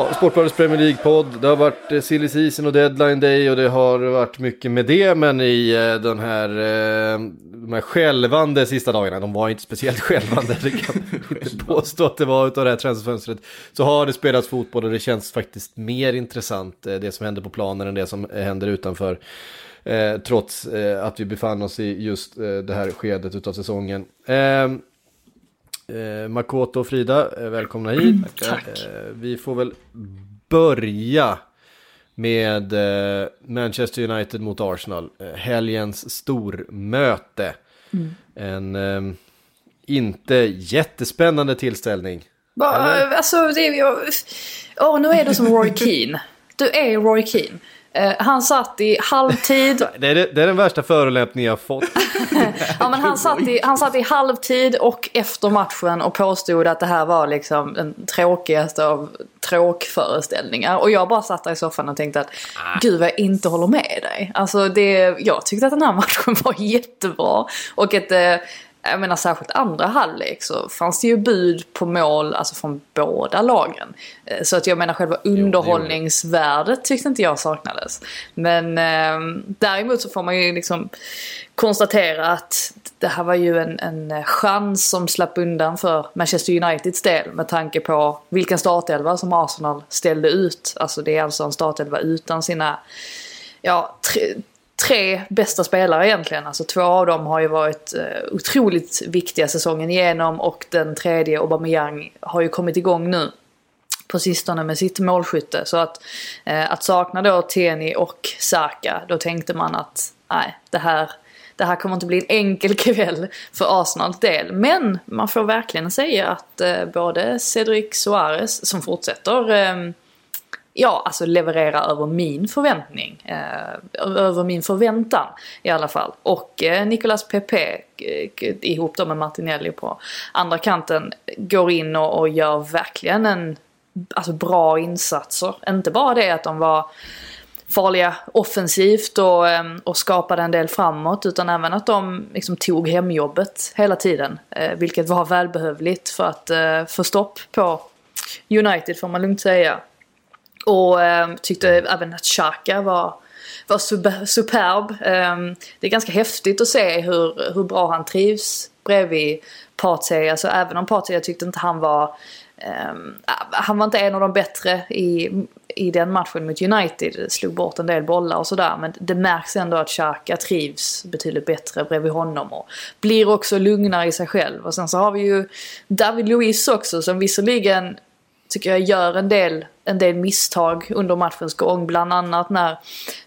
Ja, Sportbladets Premier League-podd. Det har varit eh, silly season och deadline day och det har varit mycket med det. Men i eh, den här, eh, de här skälvande sista dagarna, de var inte speciellt skälvande, det kan man inte påstå att det var utav det här transferfönstret. Så har det spelats fotboll och det känns faktiskt mer intressant det som händer på planen än det som händer utanför. Trots att vi befann oss i just det här skedet utav säsongen. Eh, Makoto och Frida, eh, välkomna hit. Tack. Eh, vi får väl börja med eh, Manchester United mot Arsenal. Eh, helgens stormöte. En eh, inte jättespännande tillställning. Va, alltså, det är ju... Åh, nu är du som Roy Keane. Du är Roy Keane. Eh, han satt i halvtid. Det är, det, är den värsta förolämpning jag har fått. Ja, men han, satt i, han satt i halvtid och efter matchen och påstod att det här var liksom den tråkigaste av tråkföreställningar. Och jag bara satt där i soffan och tänkte att gud vad jag inte håller med dig. Alltså det, jag tyckte att den här matchen var jättebra. Och att eh, jag menar särskilt andra halvlek så fanns det ju bud på mål alltså från båda lagen. Eh, Så att jag menar själva underhållningsvärdet tyckte inte jag saknades. Men eh, däremot så får man ju liksom konstatera att det här var ju en, en chans som slapp undan för Manchester Uniteds del med tanke på vilken startelva som Arsenal ställde ut. Alltså det är alltså en startelva utan sina ja, tre, tre bästa spelare egentligen. Alltså två av dem har ju varit eh, otroligt viktiga säsongen igenom och den tredje, Aubameyang, har ju kommit igång nu på sistone med sitt målskytte. Så att, eh, att sakna då Teni och Saka, då tänkte man att nej, det här, det här kommer inte bli en enkel kväll för Arsenals del. Men man får verkligen säga att eh, både Cedric Suarez, som fortsätter eh, ja, alltså leverera över min förväntning. Eh, över min förväntan i alla fall. Och eh, Nicolas Pepe eh, ihop då med Martinelli på andra kanten går in och, och gör verkligen en alltså, bra insatser. Inte bara det att de var farliga offensivt och, eh, och skapade en del framåt utan även att de liksom tog hemjobbet hela tiden. Eh, vilket var välbehövligt för att eh, få stopp på United får man lugnt säga. Och eh, tyckte även att Xhaka var, var super, superb. Eh, det är ganska häftigt att se hur, hur bra han trivs bredvid Partey. Alltså även om Partey, jag tyckte inte han var eh, han var inte en av de bättre i, i den matchen mot United. Slog bort en del bollar och sådär. Men det märks ändå att Xhaka trivs betydligt bättre bredvid honom. Och blir också lugnare i sig själv. Och sen så har vi ju David Luiz också som visserligen tycker jag gör en del, en del misstag under matchens gång. Bland annat när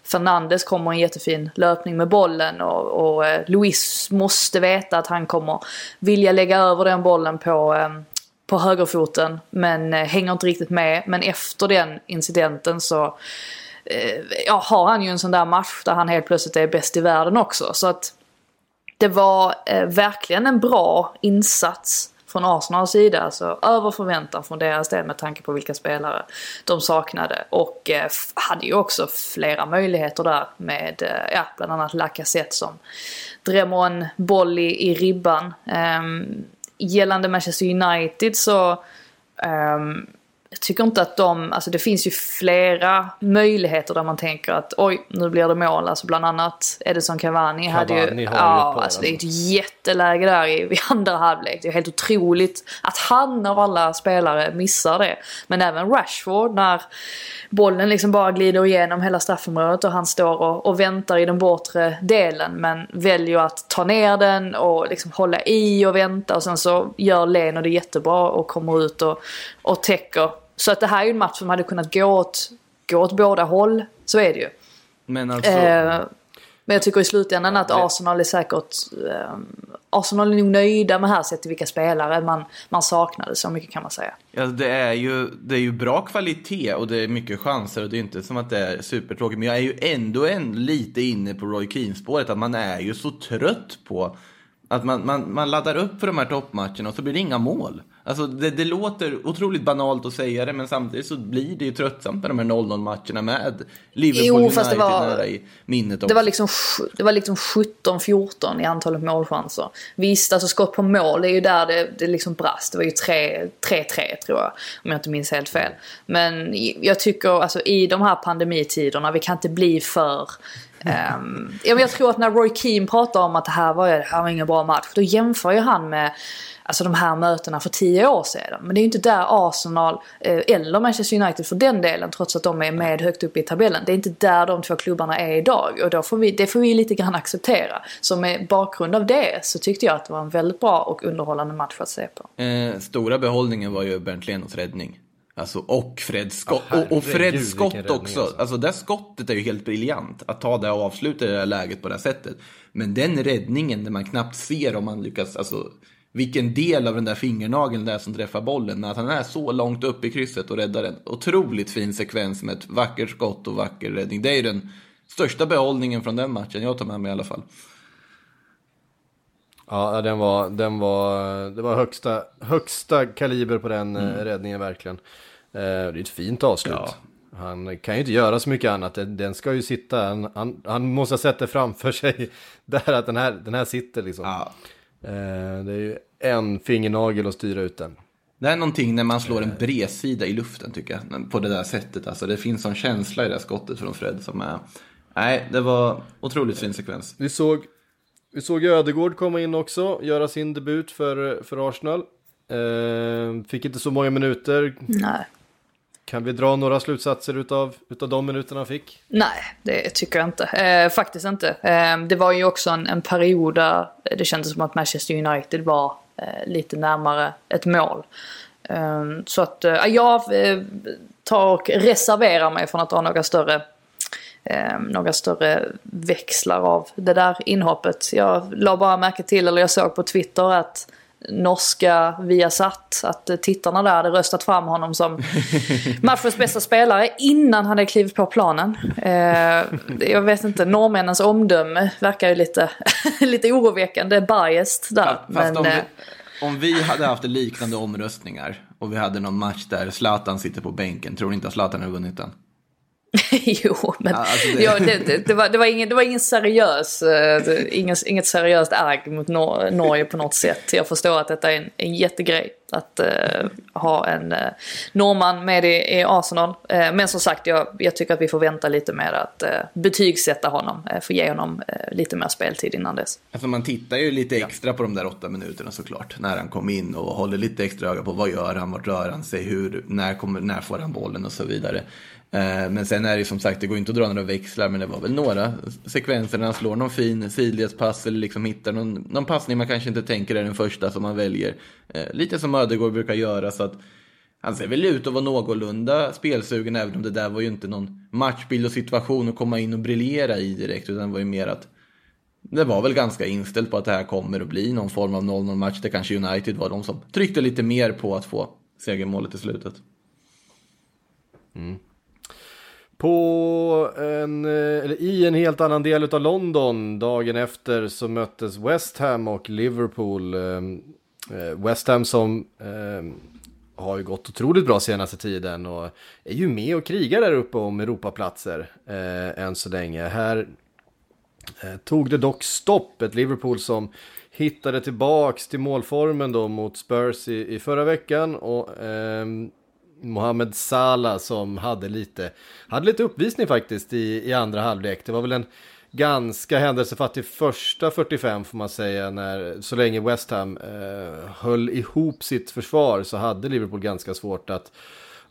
Fernandes kommer en jättefin löpning med bollen och, och eh, Luis måste veta att han kommer vilja lägga över den bollen på, eh, på högerfoten. Men eh, hänger inte riktigt med. Men efter den incidenten så eh, ja, har han ju en sån där match där han helt plötsligt är bäst i världen också. Så att det var eh, verkligen en bra insats från Arsenals sida. Alltså över förväntan från deras del med tanke på vilka spelare de saknade. Och eh, hade ju också flera möjligheter där med eh, ja, bland annat Lacazette som drämmer en boll i, i ribban. Eh, gällande Manchester United så ehm, jag tycker inte att de, alltså det finns ju flera möjligheter där man tänker att oj, nu blir det mål. Alltså bland annat Edison Cavani, hade Cavani har ju ja, alltså det är alltså. ett jätteläge där i, vid andra halvlek. Det är helt otroligt att han av alla spelare missar det. Men även Rashford när bollen liksom bara glider igenom hela straffområdet och han står och, och väntar i den bortre delen men väljer att ta ner den och liksom hålla i och vänta och sen så gör Leno det jättebra och kommer ut och, och täcker. Så att det här är ju en match som hade kunnat gå åt, gå åt båda håll. Så är det ju. Men alltså, Eh, Men jag tycker i slutändan att Arsenal är säkert... Eh, Arsenal är nog nöjda med här sett till vilka spelare man, man saknade. Så mycket kan man säga. Ja, det, är ju, det är ju bra kvalitet och det är mycket chanser och det är inte som att det är supertråkigt. Men jag är ju ändå en, lite inne på Roy Keane-spåret. Att man är ju så trött på att man, man, man laddar upp för de här toppmatcherna och så blir det inga mål. Alltså det, det, låter otroligt banalt att säga det, men samtidigt så blir det ju tröttsamt med de här 0-0 matcherna med Liverpool jo, United det var, nära i minnet också. Det var liksom, det var liksom 17-14 i antalet målchanser. Visst, alltså skott på mål är ju där det, det liksom brast. Det var ju 3-3 tror jag, om jag inte minns helt fel. Men jag tycker, alltså i de här pandemitiderna, vi kan inte bli för Um, jag tror att när Roy Keane pratar om att det här var, det här var ingen bra match, då jämför ju han med alltså de här mötena för tio år sedan. Men det är ju inte där Arsenal, eh, eller Manchester United för den delen, trots att de är med högt upp i tabellen. Det är inte där de två klubbarna är idag och då får vi, det får vi lite grann acceptera. Så med bakgrund av det så tyckte jag att det var en väldigt bra och underhållande match att se på. Eh, stora behållningen var ju Bernt Lenos räddning. Alltså, och Fred skott. Oh, och, och Fred skott också. Alltså. alltså det skottet är ju helt briljant. Att ta det och avsluta det här läget på det här sättet. Men den räddningen när man knappt ser om man lyckas, alltså vilken del av den där fingernageln det är som träffar bollen. Men att han är så långt upp i krysset och räddar en otroligt fin sekvens med ett vackert skott och vacker räddning. Det är ju den största behållningen från den matchen jag tar med mig i alla fall. Ja, den var, den var, det var högsta, högsta kaliber på den eh, mm. räddningen verkligen. Eh, det är ett fint avslut. Ja. Han kan ju inte göra så mycket annat, den ska ju sitta, han, han, han måste ha sett det framför sig, där att den här, den här sitter liksom. Ja. Eh, det är ju en fingernagel att styra ut den. Det är någonting när man slår en bredsida i luften tycker jag, på det där sättet. Alltså det finns en känsla i det där skottet från Fred som är... Nej, det var otroligt fin sekvens. Vi såg vi såg Ödegård komma in också, göra sin debut för, för Arsenal. Eh, fick inte så många minuter. Nej. Kan vi dra några slutsatser utav, utav de minuterna han fick? Nej, det tycker jag inte. Eh, faktiskt inte. Eh, det var ju också en, en period där det kändes som att Manchester United var eh, lite närmare ett mål. Eh, så att eh, jag tar och reserverar mig från att dra några större eh, några större växlar av det där inhoppet. Jag la bara märke till, eller jag såg på Twitter att norska Viasat, att tittarna där hade röstat fram honom som matchens bästa spelare innan han hade klivit på planen. Eh, jag vet inte, norrmännens omdöme verkar ju lite, lite oroväckande biased där. Ja, men, om, vi, eh, om vi hade haft liknande omröstningar och vi hade någon match där Zlatan sitter på bänken, tror ni inte att Zlatan hade vunnit den? jo, men alltså det... Ja, det, det, det, var, det, var ingen, det var ingen seriös, uh, inget, inget seriöst agg mot Nor Norge på något sätt. Jag förstår att detta är en, en jättegrej att uh, ha en uh, norrman med i, i Arsenal. Uh, men som sagt, jag, jag, tycker att vi får vänta lite med att uh, betygsätta honom. Uh, få ge honom lite mer speltid innan dess. Alltså man tittar ju lite extra på de där åtta minuterna såklart. När han kom in och håller lite extra öga på vad gör han, vart rör han sig, hur, när, kommer, när får han bollen och så vidare. Eh, men sen är det som sagt, det går inte att dra några växlar, men det var väl några sekvenser när han slår någon fin sidledspass eller liksom hittar någon, någon passning man kanske inte tänker är den första som man väljer. Eh, lite som Ödegård brukar göra, så att han ser väl ut att vara någorlunda spelsugen, även om det där var ju inte någon matchbild och situation att komma in och briljera i direkt, utan det var ju mer att det var väl ganska inställt på att det här kommer att bli någon form av 0-0 match, där kanske United var de som tryckte lite mer på att få segermålet i slutet. Mm. På en, eh, eller i en helt annan del av London dagen efter så möttes West Ham och Liverpool. Eh, eh, West Ham som har ju gått otroligt bra senaste tiden och är ju med och krigar där uppe om Europaplatser eh, än så länge. Här tog det dock stopp, ett Liverpool som hittade tillbaks till målformen då mot Spurs i, i förra veckan och eh, Mohamed Salah som hade lite, hade lite uppvisning faktiskt i, i andra halvlek. Det var väl en ganska händelsefattig första 45 får man säga. När, så länge West Ham eh, höll ihop sitt försvar så hade Liverpool ganska svårt att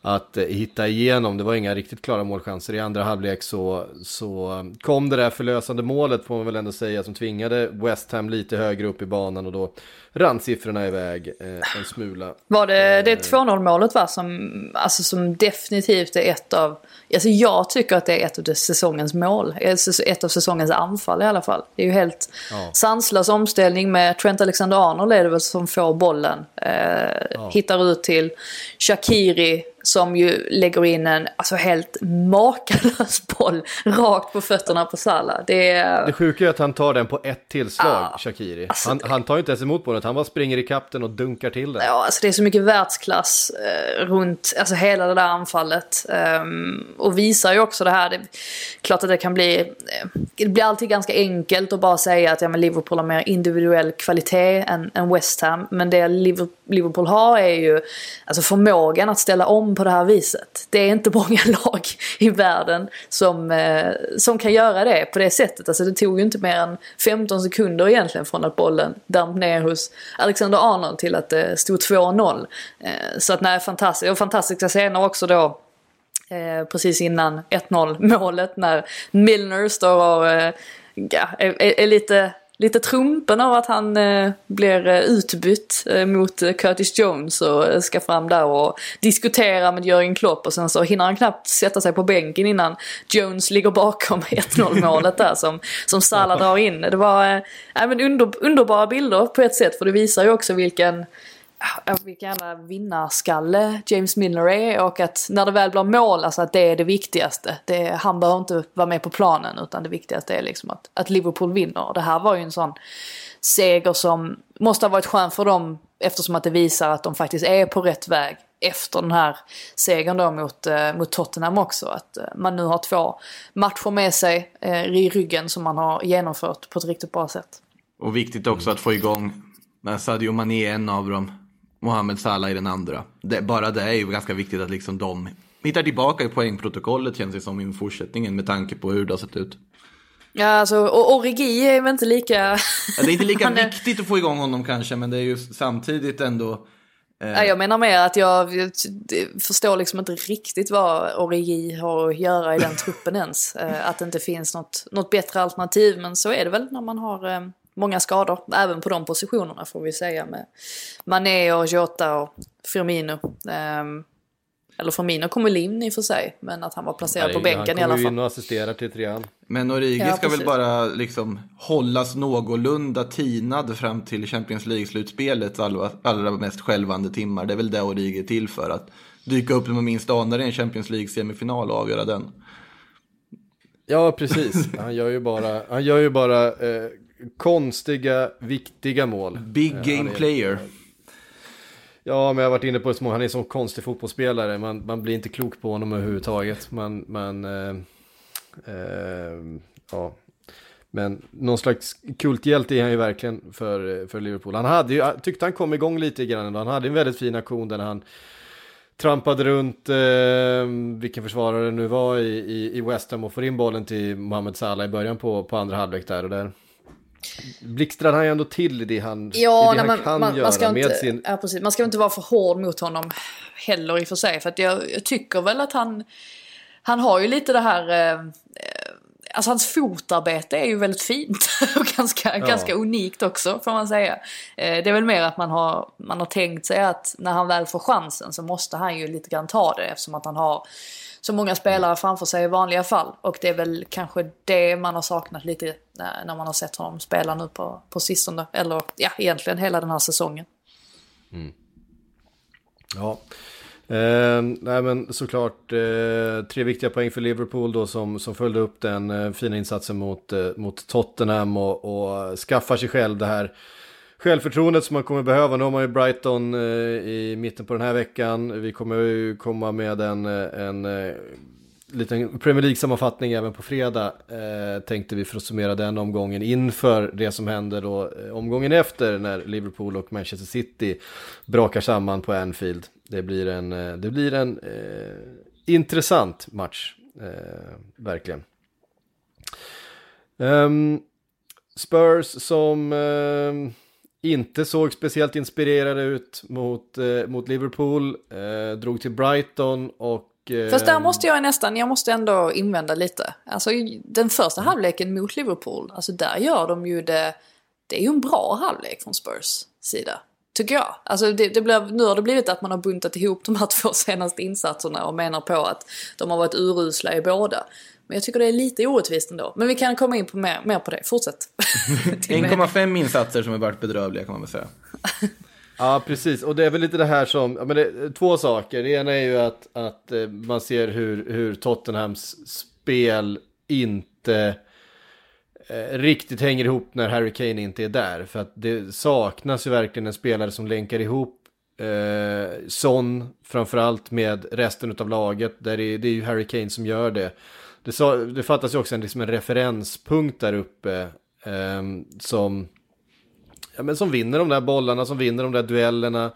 att eh, hitta igenom. Det var inga riktigt klara målchanser. I andra halvlek så, så kom det där förlösande målet får man väl ändå säga som tvingade West Ham lite högre upp i banan och då rann siffrorna iväg eh, en smula. Var det det 2-0 målet va som, alltså, som definitivt är ett av, alltså jag tycker att det är ett av säsongens mål. Ett av säsongens anfall i alla fall. Det är ju helt Ja. sanslös omställning med Trent Alexander-Arnold är det väl som får bollen. Eh, Hittar ut till Shakiri som ju lägger in en alltså, helt makalös boll rakt på fötterna på Salah. Det är... Det sjuka är att han tar den på ett tillslag, Ja, Shakiri. alltså han, det- han tar ju inte ens emot bollen, han bara springer i kapten och dunkar till den. Ja, alltså det är så mycket världsklass eh, runt alltså hela det där anfallet. Ehm, och visar ju också det här. Det är klart att det kan bli... Eh, det blir alltid ganska enkelt att bara säga att ja, men Liverpool har mer individuell kvalitet än, än West Ham. Men det Liver- Liverpool har är ju alltså förmågan att ställa om på det här viset. Det är inte många lag i världen som, eh, som kan göra det på det sättet. Alltså det tog ju inte mer än 15 sekunder egentligen från att bollen damp ner hos Alexander Arnold till att det stod 2-0. Eh, så att nej, fantastiskt. Och fantastiska scener också då. Eh, precis innan 1-0 målet när Milner står och eh, ja, är, är, är lite, lite trumpen av att han eh, blir eh, utbytt eh, mot eh, Curtis Jones och eh, ska fram där och diskutera med Jörgen Klopp och sen så hinner han knappt sätta sig på bänken innan Jones ligger bakom 1-0 målet där som, som Salah drar in. Det var eh, men under, underbara bilder på ett sätt för det visar ju också vilken vilken jävla vinnarskalle James Milner är och att när det väl blir mål, alltså att det är det viktigaste. Det, han behöver inte vara med på planen utan det viktigaste är liksom att, att Liverpool vinner. Det här var ju en sån seger som måste ha varit skön för dem eftersom att det visar att de faktiskt är på rätt väg efter den här segern då mot, eh, mot Tottenham också. Att eh, man nu har två matcher med sig eh, i ryggen som man har genomfört på ett riktigt bra sätt. Och viktigt också att få igång, när Sadio Mané är en av dem, Mohamed Salah i den andra. Det, bara det är ju ganska viktigt att liksom de hittar tillbaka i poängprotokollet känns det som i fortsättningen med tanke på hur det har sett ut. Ja, alltså, och Origi är väl inte lika... Ja, det är inte lika är- viktigt att få igång honom kanske, men det är ju samtidigt ändå Ja, jag menar mer att jag, jag förstår liksom inte riktigt vad Origi har att göra i den truppen ens. Eh, Att det inte finns något, något bättre alternativ. Men så är det väl när man har eh, många skador. Även på de positionerna får vi säga. Med Mané och Jota och Firmino. Ehm, Eller Firmino kommer in i och för sig. Men att han var placerad på bänken i alla Han kommer ju in fall. och assisterar till trean. Men Origi Ja, ska väl bara liksom hållas någorlunda tinad fram till Champions League-slutspelets allra, allra mest skälvande timmar. Det är väl det Origi är till för, att dyka upp när man minst anar i en Champions League-semifinal och avgöra den. Ja, precis. Han gör ju bara, han gör ju bara eh, konstiga, viktiga mål. Big Eh, game är- player. Ja, men jag har varit inne på det många, han är en sån konstig fotbollsspelare. Man, man blir inte klok på honom överhuvudtaget. Man, man eh, eh, ja. Men någon slags kulthjälte är han ju verkligen för, för Liverpool. Han hade ju, jag tyckte han kom igång lite grann. Han hade en väldigt fin aktion där han trampade runt eh, vilken försvarare det nu var i, i, i West Ham och får in bollen till Mohamed Salah i början på, på andra halvlek där och där. Blixtrade han ju ändå till i det han, Ja, i det nej, han man, kan man, göra man, ska med inte, sin... ja, precis. man ska inte vara för hård mot honom heller i och för sig. För att jag, jag tycker väl att han, han har ju lite det här... Eh, eh, alltså hans fotarbete är ju väldigt fint och ganska, ganska unikt också får man säga. Eh, det är väl mer att man har, man har tänkt sig att när han väl får chansen så måste han ju lite grann ta det eftersom att han har så många spelare framför sig i vanliga fall. Och det är väl kanske det man har saknat lite när, när man har sett honom spela nu på, på sistone. Eller ja, egentligen hela den här säsongen. Ja. Eh, nej men såklart eh, tre viktiga poäng för Liverpool då som, som följde upp den eh, fina insatsen mot, eh, mot Tottenham och, och skaffar sig själv det här självförtroendet som man kommer behöva. Nu har man ju Brighton eh, i mitten på den här veckan. Vi kommer ju komma med en, eh, en eh, liten Premier League-sammanfattning även på fredag. Eh, tänkte vi för att summera den omgången inför det som händer då eh, omgången efter när Liverpool och Manchester City brakar samman på Anfield. Det blir en, eh, det blir en eh, intressant match, eh, verkligen. Um, Spurs som eh, inte såg speciellt inspirerade ut mot, eh, mot Liverpool. Eh, drog till Brighton och... Eh, Fast där måste jag nästan, jag måste ändå invända lite. Alltså den första halvleken mot Liverpool, alltså där gör de ju det, det är ju en bra halvlek från Spurs sida. Tycker jag. Alltså det, det blev, nu har det blivit att man har buntat ihop de här två senaste insatserna och menar på att de har varit urusla i båda. Men jag tycker det är lite orättvist ändå. Men vi kan komma in på mer, mer på det. Fortsätt. Till mig. 1,5 insatser som har varit bedrövliga kan man väl säga. Ja, precis. Och det är väl lite det här som, men det, två saker. Det ena är ju att, att eh, man ser hur, hur Tottenhams spel inte eh, riktigt hänger ihop när Harry Kane inte är där. För att det saknas ju verkligen en spelare som länkar ihop eh, Son framförallt med resten av laget. Där det, det är ju Harry Kane som gör det. Det, sa, det fattas ju också en, liksom en referenspunkt där uppe eh, som, ja, men som vinner de där bollarna, som vinner de där duellerna.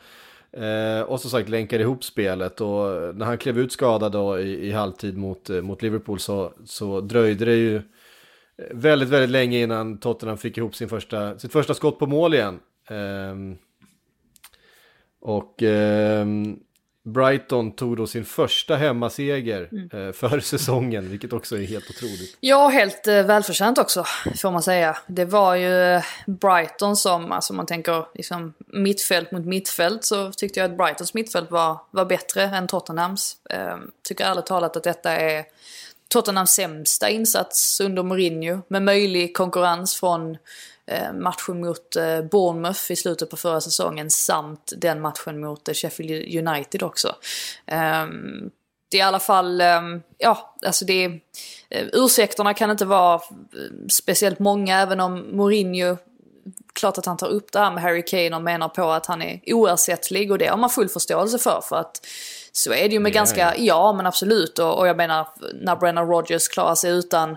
Eh, och som sagt länkar ihop spelet och när han klev ut skadad då i, i halvtid mot, eh, mot Liverpool så, så dröjde det ju väldigt, väldigt länge innan Tottenham fick ihop sin första, sitt första skott på mål igen. Ehm, och ehm, Brighton tog då sin första hemmaseger eh, för säsongen, vilket också är helt otroligt. Ja, helt eh, välförtjänt också, får man säga. Det var ju eh, Brighton som, alltså man tänker liksom mittfält mot mittfält, så tyckte jag att Brightons mittfält var, var bättre än Tottenhams. Eh, tycker ärligt talat att detta är Tottenhams sämsta insats under Mourinho, med möjlig konkurrens från eh, matchen mot eh, Bournemouth i slutet på förra säsongen samt den matchen mot eh, Sheffield United också. Ehm, det är i alla fall, ehm, ja, alltså det är, ursäkterna kan inte vara speciellt många även om Mourinho klart att han tar upp det här med Harry Kane och menar på att han är oersättlig och det har man full förståelse för för att så är det ju med Ja, ganska, ja. men absolut och, och jag menar när Brennan Rodgers klarar sig utan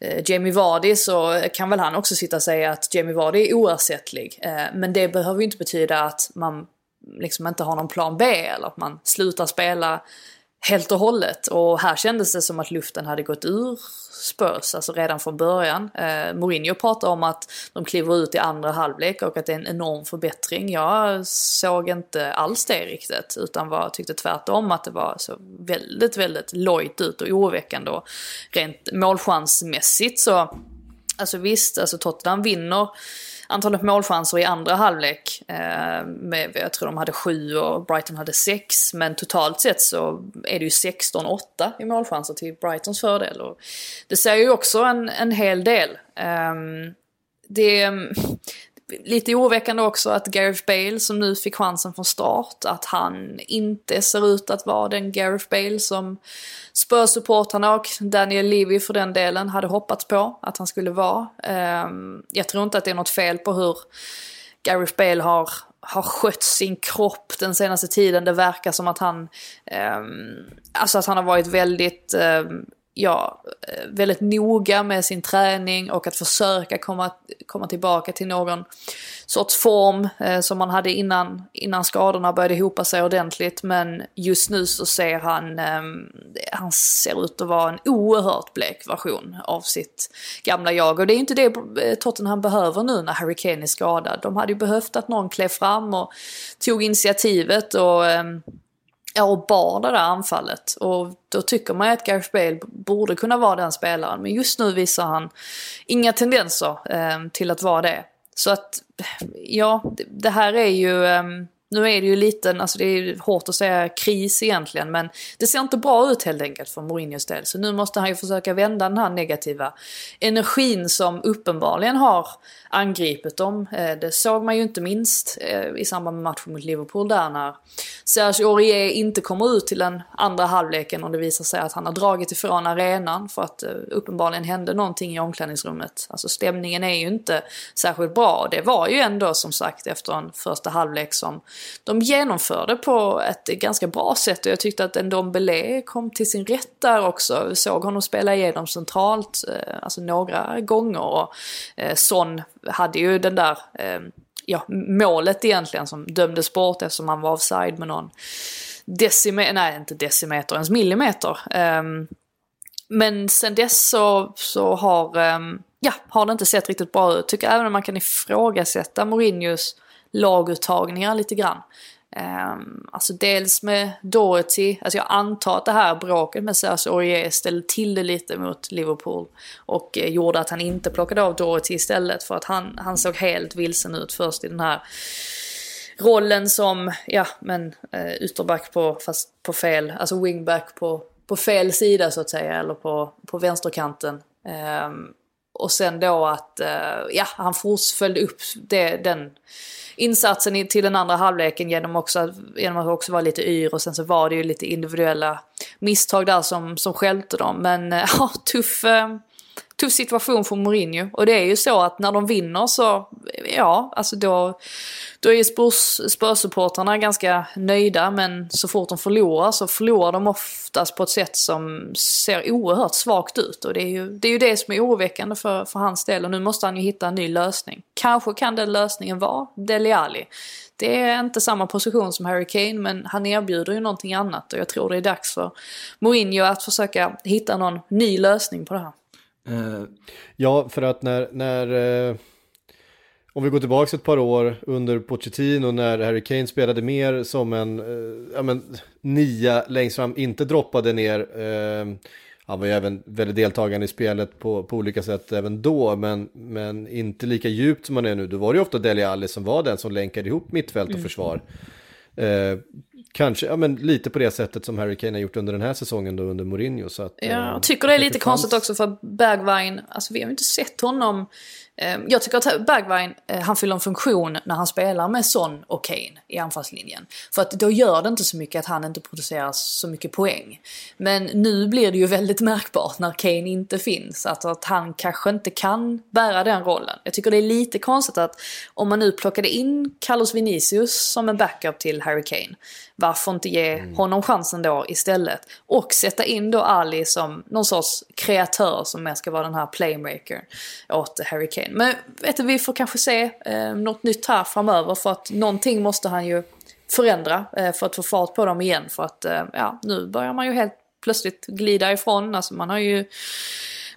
eh, Jamie Vardy så kan väl han också sitta och säga att Jamie Vardy är oersättlig. Eh, men det behöver ju inte betyda att man liksom inte har någon plan B eller att man slutar spela helt och hållet. Och här kändes det som att luften hade gått ur Spurs, alltså redan från början. Eh, Mourinho pratar om att de kliver ut i andra halvlek och att det är en enorm förbättring. Jag såg inte alls det riktigt, utan var, tyckte tvärtom att det var så väldigt, väldigt lojt ut och oroväckande. Och rent målchansmässigt så, alltså visst, alltså Tottenham vinner antalet målchanser i andra halvlek. Eh, med, jag tror de hade sju och Brighton hade sex. Men totalt sett så är det ju 16-8 i målchanser till Brightons fördel. Och det säger ju också en, en hel del. Ehm, det lite oroväckande också att Gareth Bale som nu fick chansen från start, att han inte ser ut att vara den Gareth Bale som Spurs-supportrarna och Daniel Levy för den delen hade hoppats på att han skulle vara. Ehm, jag tror inte att det är något fel på hur Gareth Bale har, har skött sin kropp den senaste tiden. Det verkar som att han, ehm, alltså att han har varit väldigt, ehm, ja, eh, väldigt noga med sin träning och att försöka komma, komma tillbaka till någon sorts form eh, som man hade innan, innan skadorna började hopa sig ordentligt. Men just nu så ser han, eh, han ser ut att vara en oerhört blek version av sitt gamla jag. Och det är inte det eh, Tottenham behöver nu när Harry Kane är skadad. De hade ju behövt att någon klev fram och tog initiativet och eh, och bar det där anfallet. Och då tycker man ju att Gareth Bale borde kunna vara den spelaren. Men just nu visar han inga tendenser eh, till att vara det. Så att, ja, det- här är ju... Eh, nu är det ju lite, alltså det är hårt att säga kris egentligen, men det ser inte bra ut helt enkelt för Mourinhos del. Så nu måste han ju försöka vända den här negativa energin som uppenbarligen har angripit dem. Eh, det såg man ju inte minst eh, i samband med matchen mot Liverpool där när Serge Aurier inte kommer ut till den andra halvleken och det visar sig att han har dragit ifrån arenan för att eh, uppenbarligen hände någonting i omklädningsrummet. Alltså stämningen är ju inte särskilt bra. och Det var ju ändå som sagt efter en första halvlek som de genomförde på ett ganska bra sätt och jag tyckte att Ndombele kom till sin rätt där också. Vi såg honom spela igenom centralt, alltså några gånger och Son hade ju den där eh, ja, målet egentligen som dömdes bort eftersom han var offside med någon decimeter, nej inte decimeter, ens millimeter. Ehm, men sen dess så, så har, ehm, ja, har det inte sett riktigt bra ut. Tycker även att man kan ifrågasätta Mourinhos laguttagningar lite grann. Um, alltså dels med Doherty, alltså jag antar att det här bråket med Serge Aurier ställde till det lite mot Liverpool. Och eh, gjorde att han inte plockade av Doherty istället för att han, han såg helt vilsen ut först i den här rollen som, ja men eh, ytterback på, fast på fel, alltså wingback på, på fel sida så att säga, eller på, på vänsterkanten. Um, och sen då att, eh, ja han följde upp det, den insatsen till den andra halvleken genom, också, genom att också vara lite yr och sen så var det ju lite individuella misstag där som, som skälte dem. Men eh, ja, tuff, eh, tuff situation för Mourinho. Och det är ju så att när de vinner så, ja, alltså då, då är ju Spurs-supportrarna ganska nöjda. Men så fort de förlorar så förlorar de oftast på ett sätt som ser oerhört svagt ut. Och det är ju det, är ju det som är oroväckande för, för hans del. Och nu måste han ju hitta en ny lösning. Kanske kan den lösningen vara Dele Alli. Det är inte samma position som Harry Kane men han erbjuder ju någonting annat och jag tror det är dags för Mourinho att försöka hitta någon ny lösning på det här. Uh, ja, för att när, när uh, om vi går tillbaka ett par år under Pochettino när Harry Kane spelade mer som en uh, ja, men, nia längst fram, inte droppade ner. han var ju även väldigt deltagande i spelet på, på olika sätt även då, men, men inte lika djupt som han är nu. Då var det ju ofta Dele Alli som var den som länkade ihop mittfält och mm. Kanske, ja men lite på det sättet som Harry Kane har gjort under den här säsongen då under Mourinho. Så att, ja, jag eh, tycker det är lite konstigt också för Bergwijn, alltså vi har ju inte sett honom jag tycker att Bergwijn, eh, han fyller en funktion när han spelar med Son och Kane i anfallslinjen. För att då gör det inte så mycket att han inte producerar så mycket poäng. Men nu blir det ju väldigt märkbart när Kane inte finns. Att, att han kanske inte kan bära den rollen. Jag tycker det är lite konstigt att om man nu plockade in Carlos Vinicius som en backup till Harry Kane. Varför inte ge mm. honom chansen då istället? Och sätta in då Ali som någon sorts kreatör som mer ska vara den här playmaker åt Harry Kane. Men vet du, vi får kanske se eh, något nytt här framöver för att någonting måste han ju förändra eh, för att få fart på dem igen. För att eh, ja, nu börjar man ju helt plötsligt glida ifrån. Alltså man har ju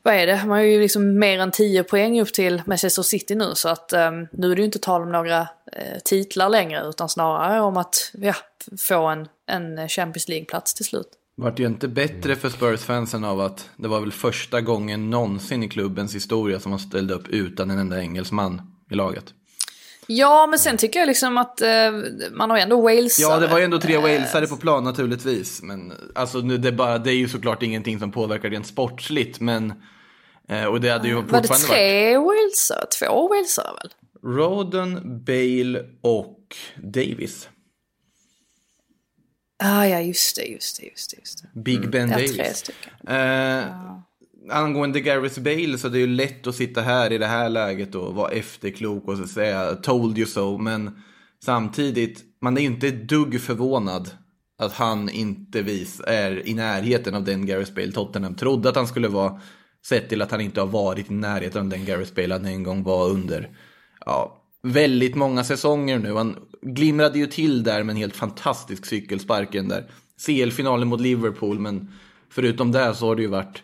vad är det, man har ju liksom mer än 10 poäng upp till Manchester City nu så att eh, nu är det ju inte tal om några eh, titlar längre utan snarare om att ja, få en, en Champions League-plats till slut. Vart det ju inte bättre för Spurs-fansen av att det var väl första gången någonsin i klubbens historia som man ställde upp utan en enda engelsman i laget. Ja, men sen tycker jag liksom att eh, man har ju ändå Walesare. Ja, det var ju ändå tre eh, Walesare på plan naturligtvis. Men alltså, nu, det, bara, det är ju såklart ingenting som påverkar rent sportsligt. Men, eh, och det hade ju fortfarande varit... Var det tre. Walesare? Två Walesare väl? Roden, Bale och Davis. Ah, ja, just det, just det, just det. Just det. Big Ben mm. Davis. Tre stycken. Eh, ja. Angående Gareth Bale så det är ju lätt att sitta här i det här läget och vara efterklok och så säga told you so. Men samtidigt, man är ju inte ett dugg förvånad att han inte vis är i närheten av den Gareth Bale Tottenham trodde att han skulle vara. Sett till att han inte har varit i närheten av den Gareth Bale han en gång var under. Ja, väldigt många säsonger nu. Han glimrade ju till där med en helt fantastisk cykelspark där. CL-finalen mot Liverpool, men förutom det så har det ju varit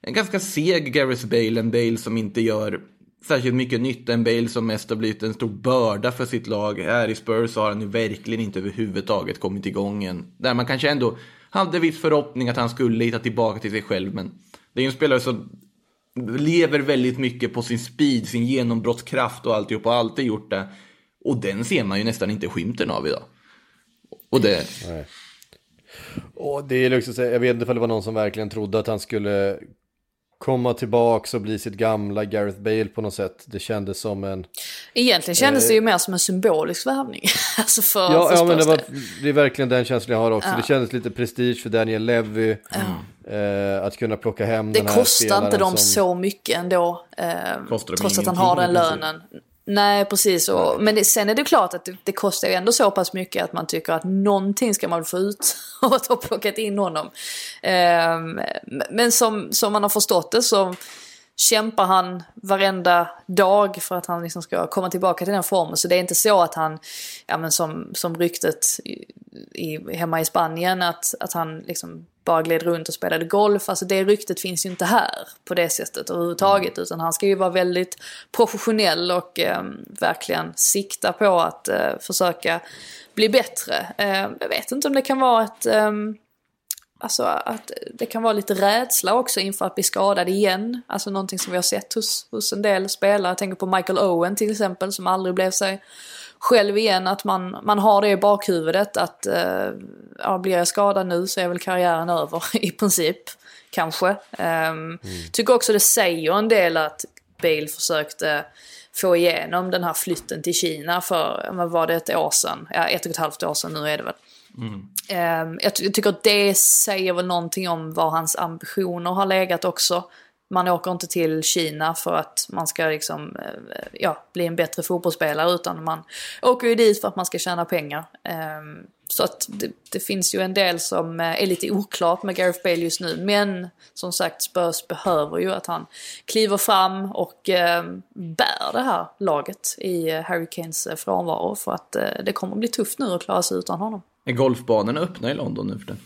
en ganska seg Gareth Bale, en Bale som inte gör särskilt mycket nytta, en Bale som mest har blivit en stor börda för sitt lag. Här i Spurs så har han ju verkligen inte överhuvudtaget kommit igång än. Där man kanske ändå hade viss förhoppning att han skulle hitta tillbaka till sig själv, men det är ju en spelare som lever väldigt mycket på sin speed, sin genombrottskraft och alltihop och alltid gjort det. Och den ser man ju nästan inte skymten av idag. Och det... Nej. Och det är liksom, jag vet inte om det var någon som verkligen trodde att han skulle komma tillbaka och bli sitt gamla Gareth Bale på något sätt. Det kändes som en... Egentligen kändes eh, det ju mer som en symbolisk värvning. alltså för, ja, för ja men det, var, det är verkligen den känslan jag har också. Ja. Det kändes lite prestige för Daniel Levy. Ja. Eh, att kunna plocka hem det den här Det kostar inte dem som... så mycket ändå. Eh, trots att han har den lönen. Nej, precis. Och, men det, sen är det klart att det, det, kostar ju ändå så pass mycket att man tycker att någonting ska man få ut av att ha plockat in honom. Um, men som, som man har förstått det så kämpar han varenda dag för att han liksom ska komma tillbaka till den formen. Så det är inte så att han, ja men som, som ryktet i, i, hemma i Spanien, att, att han liksom bara gled runt och spelade golf. Alltså det ryktet finns ju inte här på det sättet överhuvudtaget. Utan han ska ju vara väldigt professionell och eh, verkligen sikta på att eh, försöka bli bättre. Eh, jag vet inte om det kan vara ett... Alltså att det kan vara lite rädsla också inför att bli skadad igen. Alltså någonting som vi har sett hos, hos en del spelare. Jag tänker på Michael Owen till exempel som aldrig blev sig själv igen. Att man, man har det i bakhuvudet att uh, ja, blir jag skadad nu så är väl karriären över i princip. Kanske. Um, mm. Tycker också det säger en del att Bale försökte få igenom den här flytten till Kina för, vad var det, ett år sedan? Ja, ett och ett halvt år sedan nu är det väl. Mm. Jag, jag tycker att det säger väl någonting om var hans ambitioner har legat också. Man åker inte till Kina för att man ska liksom, eh, ja, bli en bättre fotbollsspelare utan man åker ju dit för att man ska tjäna pengar. Ehm, så att det, det, finns ju en del som eh, är lite oklart med Gareth Bale just nu. Men som sagt Spurs behöver ju att han kliver fram och eh, bär det här laget i eh, Harry Kanes frånvaro. För att eh, det kommer bli tufft nu att klara sig utan honom. Är golfbanorna öppna i London nu för det?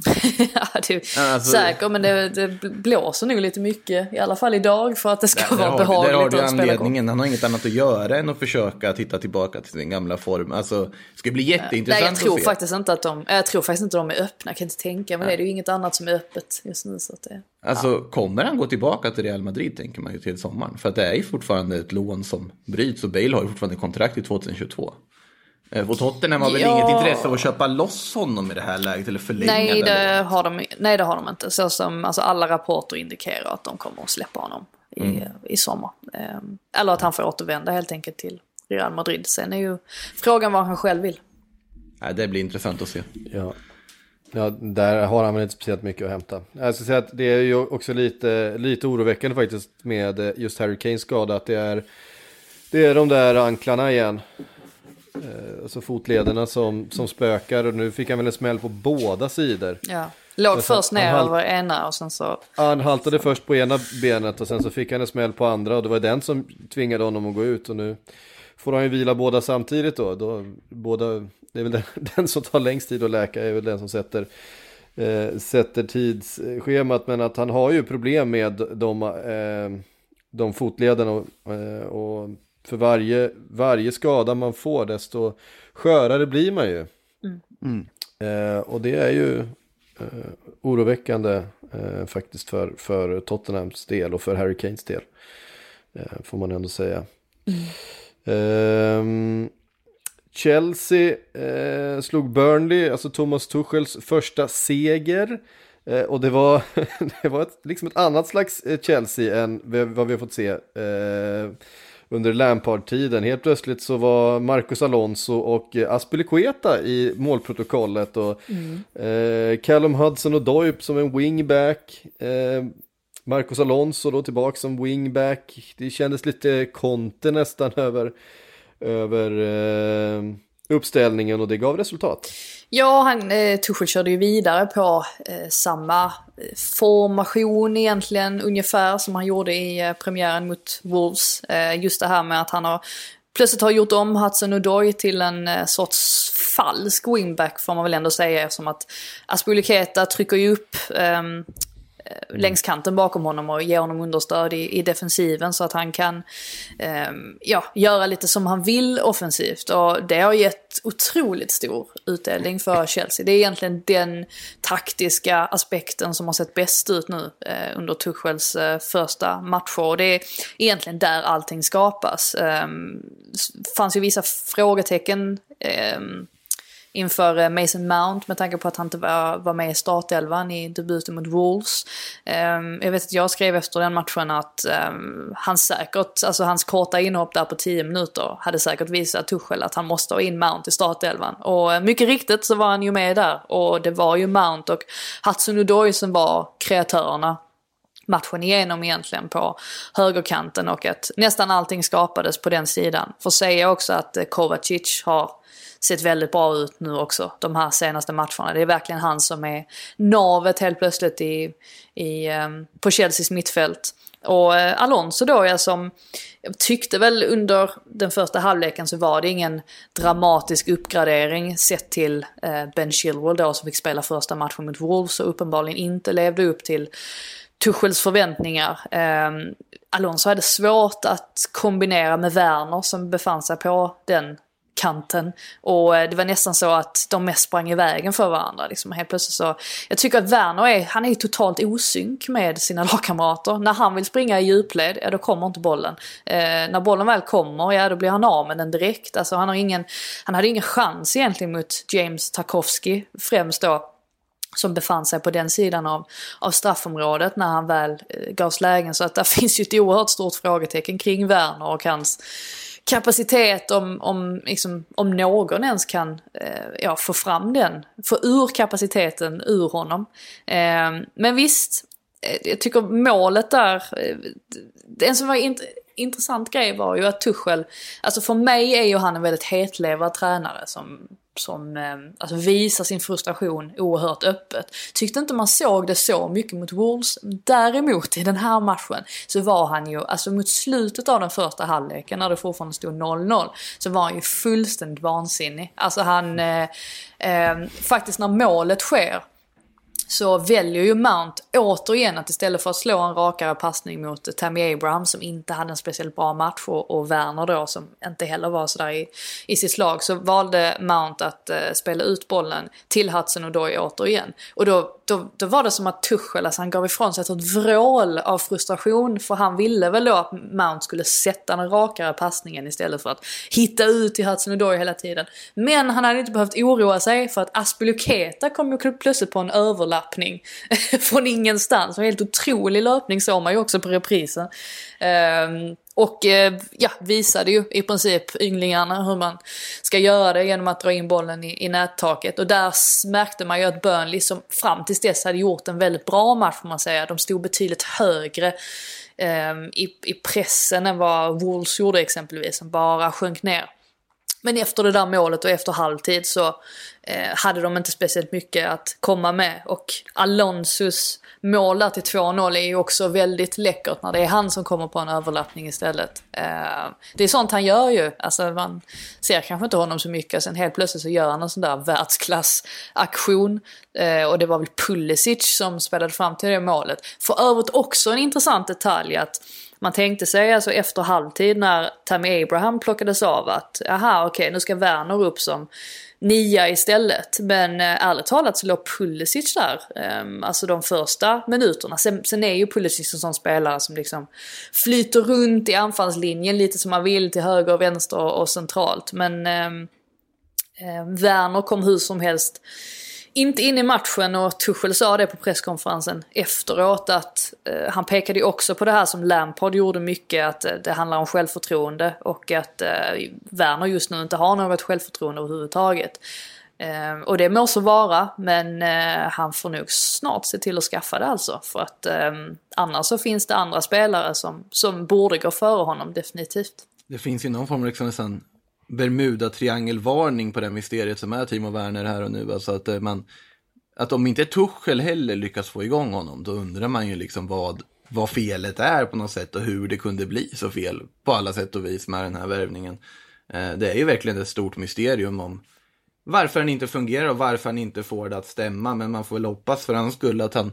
är alltså, säkert, men det, det, blåser nog lite mycket. I alla fall idag för att det ska vara där behagligt har, har du anledningen. Han har inget annat att göra än att försöka titta tillbaka till sin gamla form. Alltså, det ska bli jätteintressant Nej, jag tror faktiskt inte att de, jag tror faktiskt inte de är öppna. Jag kan inte tänka mig det. Det är ju inget annat som är öppet just nu. Så att det, alltså, ja. kommer han gå tillbaka till Real Madrid tänker man ju till sommaren. För att det är ju fortfarande ett lån som bryts och Bale har ju fortfarande kontrakt i 2022. Eh, och Tottenham har väl ja. inget intresse av att köpa loss honom i det här läget eller förlänga nej, det har de, nej det har de inte. Så som alltså, alla rapporter indikerar att de kommer att släppa honom i, mm. i sommar. Ehm, eller att han får återvända helt enkelt till Real Madrid. Sen är ju frågan vad han själv vill. Nej, det blir intressant att se. Ja. Ja, där har han väl inte speciellt mycket att hämta. Jag ska säga att det är ju också lite, lite oroväckande faktiskt med just Harry Kanes skada. Att det är, det är de där anklarna igen. Eh, alltså fotlederna som, som spökar och nu fick han väl en smäll på båda sidor. Ja. Låg alltså, först ner över ena och sen så... Han haltade så. först på ena benet och sen så fick han en smäll på andra och det var den som tvingade honom att gå ut och nu får han ju vila båda samtidigt då. då båda, det är väl den, den som tar längst tid att läka är väl den som sätter, eh, sätter tidsschemat men att han har ju problem med de, eh, de fotlederna och, eh, och för varje, varje skada man får desto skörare blir man ju. Mm. Mm. Eh, och det är ju eh, oroväckande eh, faktiskt för, för Tottenhams del och för Harry Kanes del. Eh, får man ändå säga. Mm. Ehm, Chelsea eh, slog Burnley, alltså Thomas Tuchels första seger. Eh, och det var, det var ett, liksom ett annat slags Chelsea än vad vi har fått se under Lampard-tiden. Helt plötsligt så var Marcus Alonso och Aspilicueta i målprotokollet och mm. eh, Callum Hudson och Doip som en wingback. Eh, Marcus Alonso då tillbaka som wingback. Det kändes lite konte nästan över, över eh, uppställningen och det gav resultat. Ja, han, eh, Tuchel körde ju vidare på eh, samma eh, formation egentligen ungefär som han gjorde i eh, premiären mot Wolves. Eh, just det här med att han har plötsligt har gjort om Hudson Odoi till en eh, sorts falsk wingback får man väl ändå säga eftersom att Aspuliketa trycker ju upp Eh, Eh, längs kanten bakom honom och ge honom understöd i, i defensiven så att han kan eh, ja, göra lite som han vill offensivt. Och det har gett otroligt stor utdelning för Chelsea. Det är egentligen den taktiska aspekten som har sett bäst ut nu eh, under Tuchels eh, första matcher. Och det är egentligen där allting skapas. Ehm, det fanns ju vissa frågetecken ehm, inför eh, Mason Mount med tanke på att han inte var, var med i startelvan i debuten mot Wolves. Ehm, jag vet att jag skrev efter den matchen att ehm, han säkert, alltså hans korta inhopp där på 10 minuter hade säkert visat Tuchel att han måste ha in Mount i startelvan. Och eh, mycket riktigt så var han ju med där och det var ju Mount och Hudson Odoi som var kreatörerna matchen igenom egentligen på högerkanten och att nästan allting skapades på den sidan. Får säga också att eh, Kovacic har sett väldigt bra ut nu också de här senaste matcherna. Det är verkligen han som är navet helt plötsligt i, i, ehm, på Chelseas mittfält. Och eh, Alonso då ja, som jag tyckte väl under den första halvleken så var det ingen dramatisk uppgradering sett till eh, Ben Chilwell då som fick spela första matchen mot Wolves och uppenbarligen inte levde upp till Tuchels förväntningar. Eh, Alonso hade svårt att kombinera med Werner som befann sig på den kanten. Och eh, det var nästan så att de mest sprang i vägen för varandra. Liksom. Helt plötsligt så, jag tycker att Werner är, han är totalt osynk med sina lagkamrater. När han vill springa i djupled, ja då kommer inte bollen. Eh, när bollen väl kommer, ja då blir han av med den direkt. Alltså, han, har ingen, han hade ingen chans egentligen mot James Tarkovsky främst då som befann sig på den sidan av, av straffområdet när han väl eh, gavs lägen. Så att där finns ju ett oerhört stort frågetecken kring Werner och hans kapacitet om, om, liksom, om någon ens kan eh, ja, få fram den, få ur kapaciteten ur honom. Eh, men visst, eh, jag tycker målet där, eh, en som var int intressant grej var ju att Tuchel, alltså för mig är ju han en väldigt hetlevad tränare som som eh, alltså visar sin frustration oerhört öppet. Tyckte inte man såg det så mycket mot Wolves. Däremot i den här matchen så var han ju, alltså mot slutet av den första halvleken när det fortfarande stod 0-0, så var han ju fullständigt vansinnig. Alltså han, eh, eh, faktiskt när målet sker så väljer ju Mount återigen att istället för att slå en rakare passning mot Tammy Abraham som inte hade en speciellt bra match och, och Werner då som inte heller var sådär i, i sitt slag så valde Mount att eh, spela ut bollen till Hudson och Doy återigen. Och då, då, då var det som att Tuchel, alltså han gav ifrån sig ett vrål av frustration för han ville väl då att Mount skulle sätta den rakare passningen istället för att hitta ut till Hudson och Doy hela tiden. Men han hade inte behövt oroa sig för att Aspeluketa kom ju plötsligt på en överlapp löpning från ingenstans. En helt otrolig löpning såg man ju också på reprisen. Um, och eh, ja, visade ju i princip ynglingarna hur man ska göra det genom att dra in bollen i, i nättaket. Och där märkte man ju att Burnley som fram tills dess hade gjort en väldigt bra match får man säga. De stod betydligt högre eh, i, i pressen än vad Wolves gjorde exempelvis, som bara sjönk ner. Men efter det där målet och efter halvtid så eh, hade de inte speciellt mycket att komma med. Och Alonsos mål där till 2-0 är ju också väldigt läckert när det är han som kommer på en överlappning istället. Eh, det är sånt han gör ju. Alltså man ser kanske inte honom så mycket. Sen helt plötsligt så gör han en sån där världsklassaktion. Eh, och det var väl Pulisic som spelade fram till det målet. För övrigt också en intressant detalj att man tänkte sig alltså efter halvtid när Tammy Abraham plockades av att aha okej okay, nu ska Werner upp som nia istället. Men eh, ärligt talat så låg Pulisic där, eh, alltså de första minuterna. Sen, sen är ju Pulisic en sån spelare som liksom flyter runt i anfallslinjen lite som man vill till höger och vänster och, centralt. Men eh, Werner kom hur som helst inte in i matchen och Tuchel sa det på presskonferensen efteråt att eh, han pekade ju också på det här som Lampard gjorde mycket att eh, det handlar om självförtroende och att eh, Werner just nu inte har något självförtroende överhuvudtaget. Eh, och det må så vara men eh, han får nog snart se till att skaffa det alltså för att eh, annars så finns det andra spelare som, som borde gå före honom definitivt. Det finns ju någon form av liksom Bermuda-triangelvarning på det mysteriet som är Timo Werner här och nu. Alltså att, eh, man, att om inte Tuchel heller lyckas få igång honom, då undrar man ju liksom vad, vad felet är på något sätt och hur det kunde bli så fel på alla sätt och vis med den här värvningen. Eh, det är ju verkligen ett stort mysterium om varför han inte fungerar och varför han inte får det att stämma. Men man får väl hoppas för hans skull att han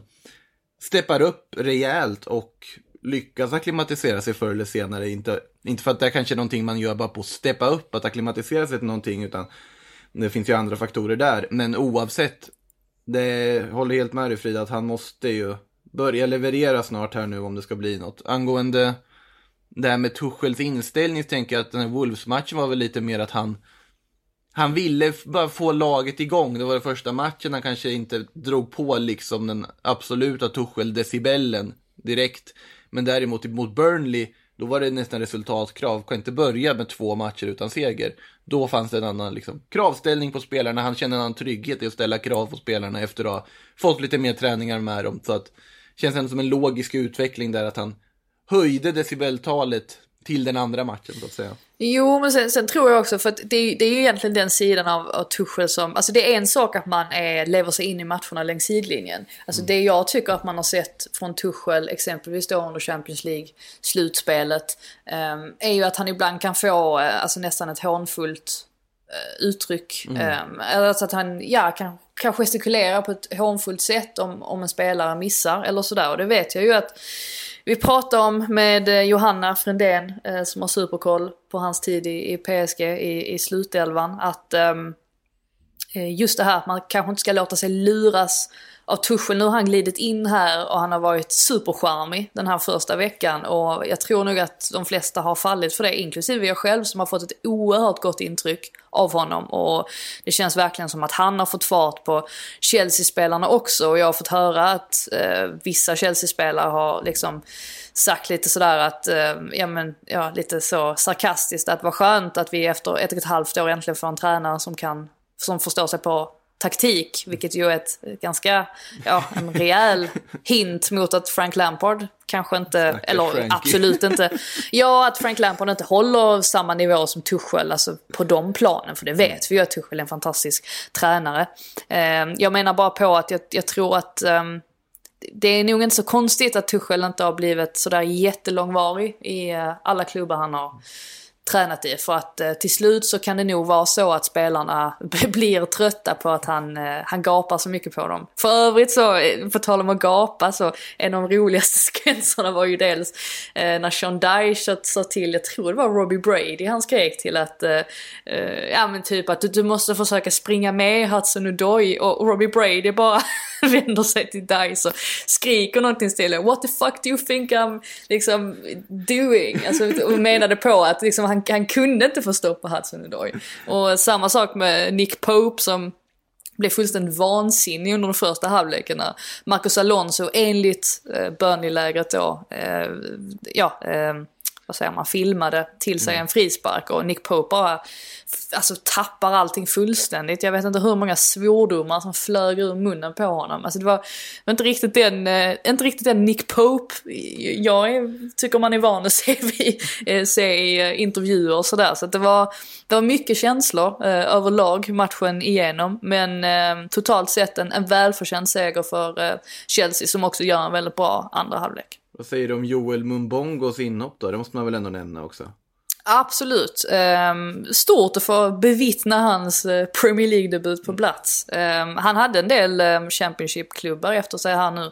steppar upp rejält och lyckas akklimatisera sig förr eller senare. Inte, inte för att det är kanske är någonting man gör bara på att steppa upp, att akklimatisera sig till någonting, utan det finns ju andra faktorer där. Men oavsett, det håller helt med dig Frida, att han måste ju börja leverera snart här nu om det ska bli något. Angående det här med Tuchels inställning så tänker jag att den här Wolves-matchen var väl lite mer att han han ville bara få laget igång. Det var den första matchen han kanske inte drog på liksom den absoluta Tuchel-decibellen direkt. Men däremot mot Burnley, då var det nästan resultatkrav. Kan inte börja med två matcher utan seger. Då fanns det en annan liksom, kravställning på spelarna. Han kände en annan trygghet i att ställa krav på spelarna efter att ha fått lite mer träningar med dem. Så att känns ändå som en logisk utveckling där att han höjde decibeltalet till den andra matchen så att säga. Jo, men sen, sen tror jag också, för att det, det är ju egentligen den sidan av, av Tuchel som, alltså det är en sak att man är, lever sig in i matcherna längs sidlinjen. Alltså det jag tycker att man har sett från Tuchel, exempelvis då under Champions League, slutspelet, um, är ju att han ibland kan få uh, alltså nästan ett hånfullt uh, uttryck. Mm. Um, alltså att han, ja, kan, kan gestikulera på ett hånfullt sätt om, om en spelare missar eller sådär. Och det vet jag ju att vi pratade om med eh, Johanna Frändén eh, som har superkoll på hans tid i, i PSG i, i slutelvan. Att ehm, eh, just det här att man kanske inte ska låta sig luras av Tuchel. Nu har han glidit in här och han har varit supercharmig den här första veckan. Och jag tror nog att de flesta har fallit för det, inklusive jag själv som har fått ett oerhört gott intryck av honom. Och det känns verkligen som att han har fått fart på Chelsea-spelarna också. Och jag har fått höra att eh, vissa Chelsea-spelare har liksom sagt lite sådär att, eh, ja men, ja lite så sarkastiskt att vad skönt att vi efter ett och ett halvt år äntligen får en tränare som kan, som förstår sig på taktik, vilket ju är ett ganska, ja, en rejäl hint mot att Frank Lampard kanske inte, Snackar eller Frankie. absolut inte, ja att Frank Lampard inte håller samma nivå som Tuchel, alltså på de planen, för det vet vi ju att Tuchel är en fantastisk tränare. Ehm, jag menar bara på att jag, jag tror att um, det är nog inte så konstigt att Tuchel inte har blivit sådär jättelångvarig i uh, alla klubbar han har tränat i. För att eh, till slut så kan det nog vara så att spelarna blir trötta på att han, eh, han gapar så mycket på dem. För övrigt så, eh, på tal om att gapa, så en av de roligaste sekvenserna var ju dels eh, när Sean Dyche sa till, jag tror det var Robbie Brady han skrek till att, eh, eh, ja men typ att du, du måste försöka springa med Hudson Odoi och Robbie Brady bara vänder sig till Dice och skriker någonting till What the fuck do you think I'm liksom doing? Alltså, och menade på att liksom, han, han kunde inte få stopp på Hudson Odoi. Och samma sak med Nick Pope som blev fullständigt vansinnig under den första halvleken när Marcus Alonso enligt eh, Burnley-lägret då, eh, ja, eh, vad säger man, filmade till sig mm. en frispark och Nick Pope bara alltså, tappar allting fullständigt. Jag vet inte hur många svordomar som flög ur munnen på honom. Alltså, det var, inte, riktigt den, eh, inte riktigt den Nick Pope jag är, tycker man är van att se, vid, eh, se i eh, intervjuer och sådär. Så det, var, det var mycket känslor eh, överlag matchen igenom. Men eh, totalt sett en, en välförtjänt seger för eh, Chelsea som också gör en väldigt bra andra halvlek. Vad säger du om Joel Mumbongos inhopp då? Det måste man väl ändå nämna också? Absolut. Um, stort att få bevittna hans uh, Premier League-debut på plats. Um, han hade en del um, Championship-klubbar efter sig här nu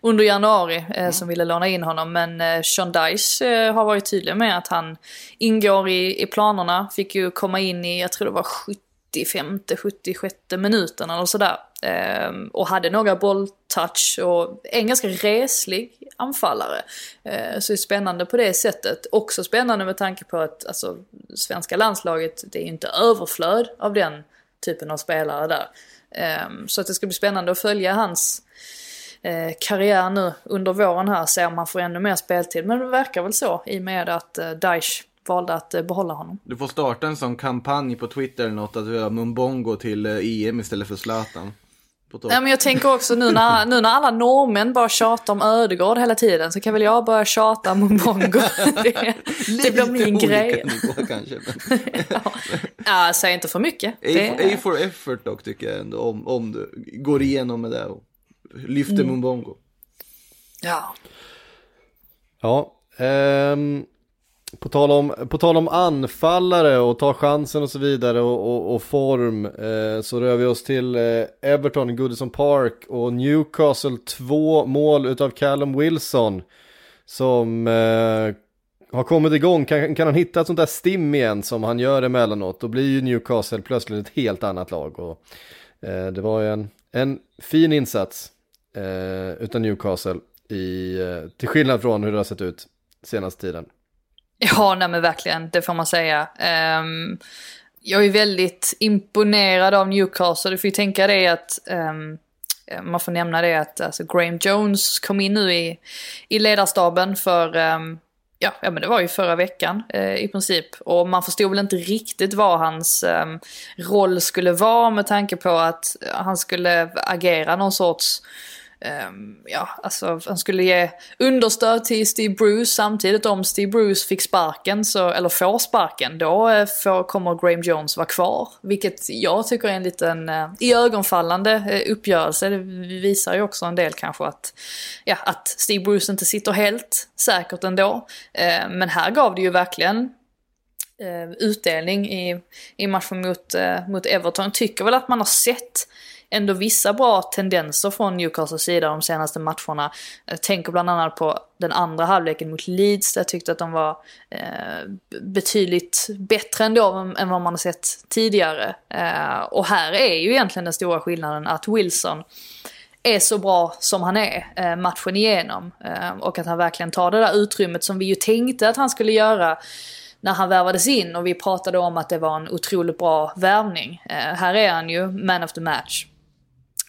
under januari uh, mm. som ville låna in honom. Men uh, Sean Dice har varit tydlig med att han ingår i, i planerna. Fick ju komma in i, jag tror det var 75, 76 minuten eller sådär. Um, och hade några bolltouch och en ganska reslig anfallare. Uh, så det är spännande på det sättet. Också spännande med tanke på att alltså, svenska landslaget, det är ju inte överflöd av den typen av spelare där. Um, så att det ska bli spännande att följa hans uh, karriär nu under våren här, se om han får ännu mer speltid. Men det verkar väl så i och med att uh, Daesh valde att eh, behålla honom. Du får starta en sån kampanj på Twitter eller något, att vi har Mumbongo till eh, EM istället för Zlatan. Nej, men jag tänker också nu när, nu när alla norrmän bara tjatar om Ödegård hela tiden så kan väl jag börja tjata om Mumbongo. det, det blir min grej. Nivå, kanske, men... ja. ja, säg inte för mycket. A, det... A for effort dock tycker jag ändå, om, om du går igenom med det och lyfter mm. Mumbongo. Ja. Ja, um, på tal, om, på tal om anfallare och ta chansen och så vidare och, och, och form eh, så rör vi oss till eh, Everton, Goodison Park och Newcastle två mål utav Callum Wilson som eh, har kommit igång. Kan, kan han hitta ett sånt där stim igen som han gör emellanåt då blir ju Newcastle plötsligt ett helt annat lag. Och, eh, det var ju en, en fin insats eh, Newcastle i, eh, till skillnad från hur det har sett ut senaste tiden. Ja, nej men verkligen, det får man säga. Um, jag är väldigt imponerad av Newcastle. Du får ju tänka dig att um, man får nämna det att alltså, Graham Jones kom in nu i, i ledarstaben för um, Ja, ja, men det var ju förra veckan eh, i princip. Och man förstod väl inte riktigt vad hans um, roll skulle vara med tanke på att han skulle agera någon sorts Um, ja, alltså han skulle ge understöd till Steve Bruce samtidigt om Steve Bruce fick sparken, så, eller får sparken, då eh, får, kommer Graham Jones vara kvar. Vilket jag tycker är en liten eh, uh, iögonfallande uh, eh, uppgörelse. Det visar ju också en del kanske att, ja, att Steve Bruce inte sitter helt säkert ändå. Uh, men här gav det ju verkligen utdelning i, i matchen mot, mot Everton. Tycker väl att man har sett ändå vissa bra tendenser från Newcastles sida de senaste matcherna. Jag tänker bland annat på den andra halvleken mot Leeds där jag tyckte att de var eh, betydligt bättre ändå än, vad man har sett tidigare. Eh, och här är ju egentligen den stora skillnaden att Wilson är så bra som han är eh, matchen igenom. Eh, och att han verkligen tar det där utrymmet som vi ju tänkte att han skulle göra när han värvades in och vi pratade om att det var en otroligt bra värvning. Eh, här är han ju man of the match.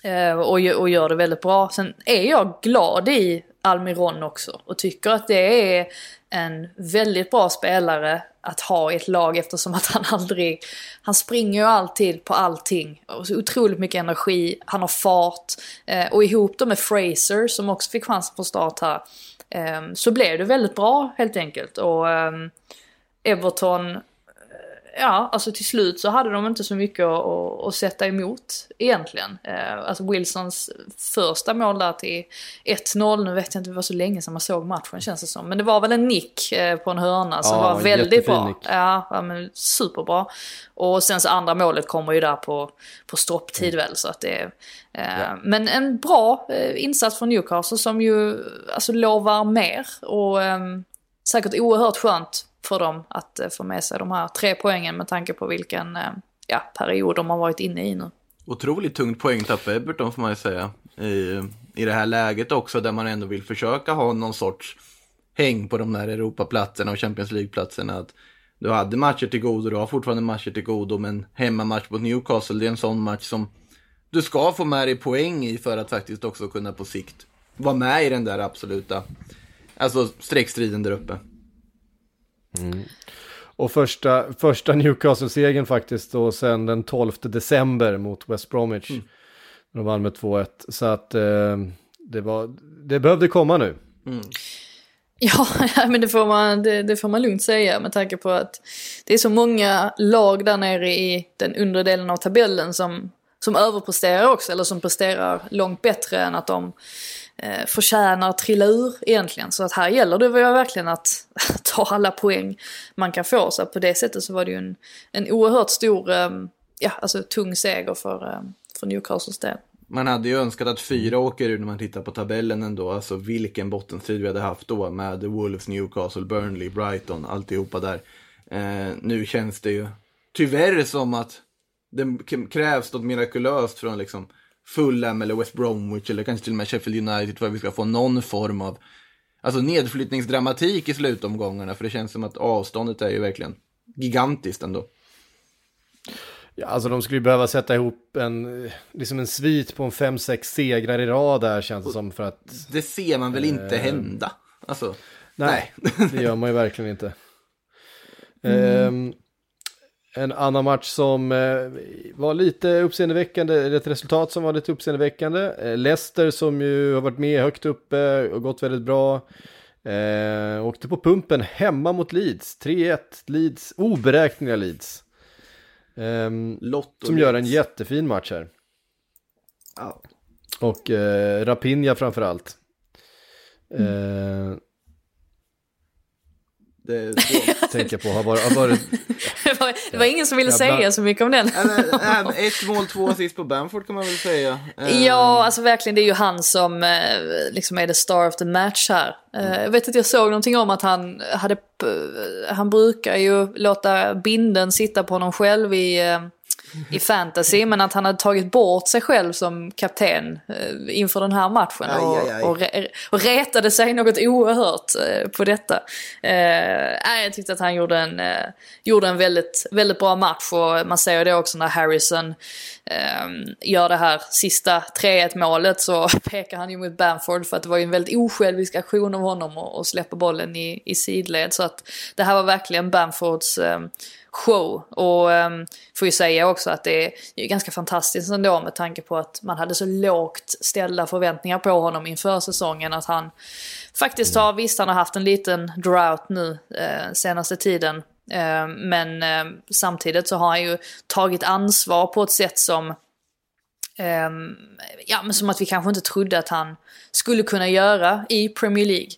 Eh, och, och gör det väldigt bra. Sen är jag glad i Almiron också och tycker att det är en väldigt bra spelare att ha i ett lag eftersom att han aldrig, han springer ju alltid på allting. Och så otroligt mycket energi, han har fart. Eh, och ihop då med Fraser som också fick chansen på start här. Eh, så blev det väldigt bra helt enkelt. Och ehm, Everton ja, alltså till slut så hade de inte så mycket att, att, sätta emot egentligen. Eh, alltså Wilsons första mål där till 1-0, nu vet jag inte, det var så länge sedan man såg matchen känns det som. Men det var väl en nick eh, på en hörna som ja, var väldigt bra. Nick. Ja, ja, men superbra. Och sen så andra målet kommer ju där på, på stopptid mm. väl så att det eh, ja. Men en bra eh, insats från Newcastle som ju alltså lovar mer och eh, säkert oerhört skönt för dem att eh, få med sig de här tre poängen med tanke på vilken eh, ja, period de har varit inne i nu. Otroligt tungt poängtapp Everton får man ju säga. I, I det här läget också där man ändå vill försöka ha någon sorts häng på de där Europaplatserna och Champions League-platserna. Att du hade matcher till godo, du har fortfarande matcher till godo, men hemmamatch mot Newcastle, det är en sån match som du ska få med dig poäng i för att faktiskt också kunna på sikt vara med i den där absoluta, alltså streckstriden där uppe. Mm. Och första, första Newcastle-segern faktiskt och sen den 12 december mot West Bromwich. Mm. De vann med 2-1. Så att eh, det, var, det behövde komma nu. Mm. Ja, men det får, man, det, det, får man lugnt säga med tanke på att det är så många lag där nere i den undre delen av tabellen som, som överpresterar också, eller som presterar långt bättre än att de eh, förtjänar att trilla ur egentligen. Så att här gäller det verkligen att ta alla poäng man kan få. Så på det sättet så var det ju en, en oerhört stor, eh, ja alltså tung seger för, eh, för Newcastles del. Man hade ju önskat att fyra åker ur när man tittar på tabellen ändå. Alltså vilken bottenstrid vi hade haft då med Wolves, Newcastle, Burnley, Brighton, alltihopa där. Eh, nu känns det ju tyvärr som att det krävs något mirakulöst från liksom Fulham eller West Bromwich eller kanske till och med Sheffield United för att vi ska få någon form av alltså nedflyttningsdramatik i slutomgångarna. För det känns som att avståndet är ju verkligen gigantiskt ändå. Ja, alltså de skulle behöva sätta ihop en, liksom en svit på en 5-6 segrar i rad där känns det som för att... Det ser man väl inte eh, hända? Alltså, nej, nej. det gör man ju verkligen inte. Mm. Um, en annan match som eh, var lite uppseendeväckande, ett resultat som var lite uppseendeväckande. Eh, Leicester som ju har varit med högt uppe och gått väldigt bra. Eh, åkte på pumpen hemma mot Leeds, 3-1 Leeds, oberäkneliga Leeds. Eh, som gör en jättefin match här. Ja. Och eh, Rapinja framförallt. Mm. Eh, det, det tänker på har varit... Har varit det, var, det var ingen som ville säga så mycket om den. ett mål, två assist på Bamford kan man väl säga. Ja, alltså verkligen det är ju han som eh, liksom är the star of the match här. Mm. Jag vet att jag såg någonting om att han hade, han brukar ju låta binden sitta på honom själv i eh, i fantasy, men att han hade tagit bort sig själv som kapten eh, inför den här matchen. Aj, och, aj, aj. Och, re, och retade sig något oerhört eh, på detta. Eh, jag tyckte att han gjorde en, eh, gjorde en väldigt, väldigt bra match och man ser det också när Harrison gör det här sista 3-1 målet så pekar han ju mot Bamford för att det var ju en väldigt osjälvisk aktion av honom att släppa bollen i, i sidled. Så att det här var verkligen Bamfords eh, show. Och um, får ju säga också också att det är ganska fantastiskt ändå med tanke på att man hade så lågt ställda förväntningar på honom inför säsongen. Att han faktiskt har, visst han har haft en liten drought nu eh, senaste tiden. Eh, men eh, samtidigt så har han ju tagit ansvar på ett sätt som eh, ja, men som att vi kanske inte trodde att han skulle kunna göra i Premier League.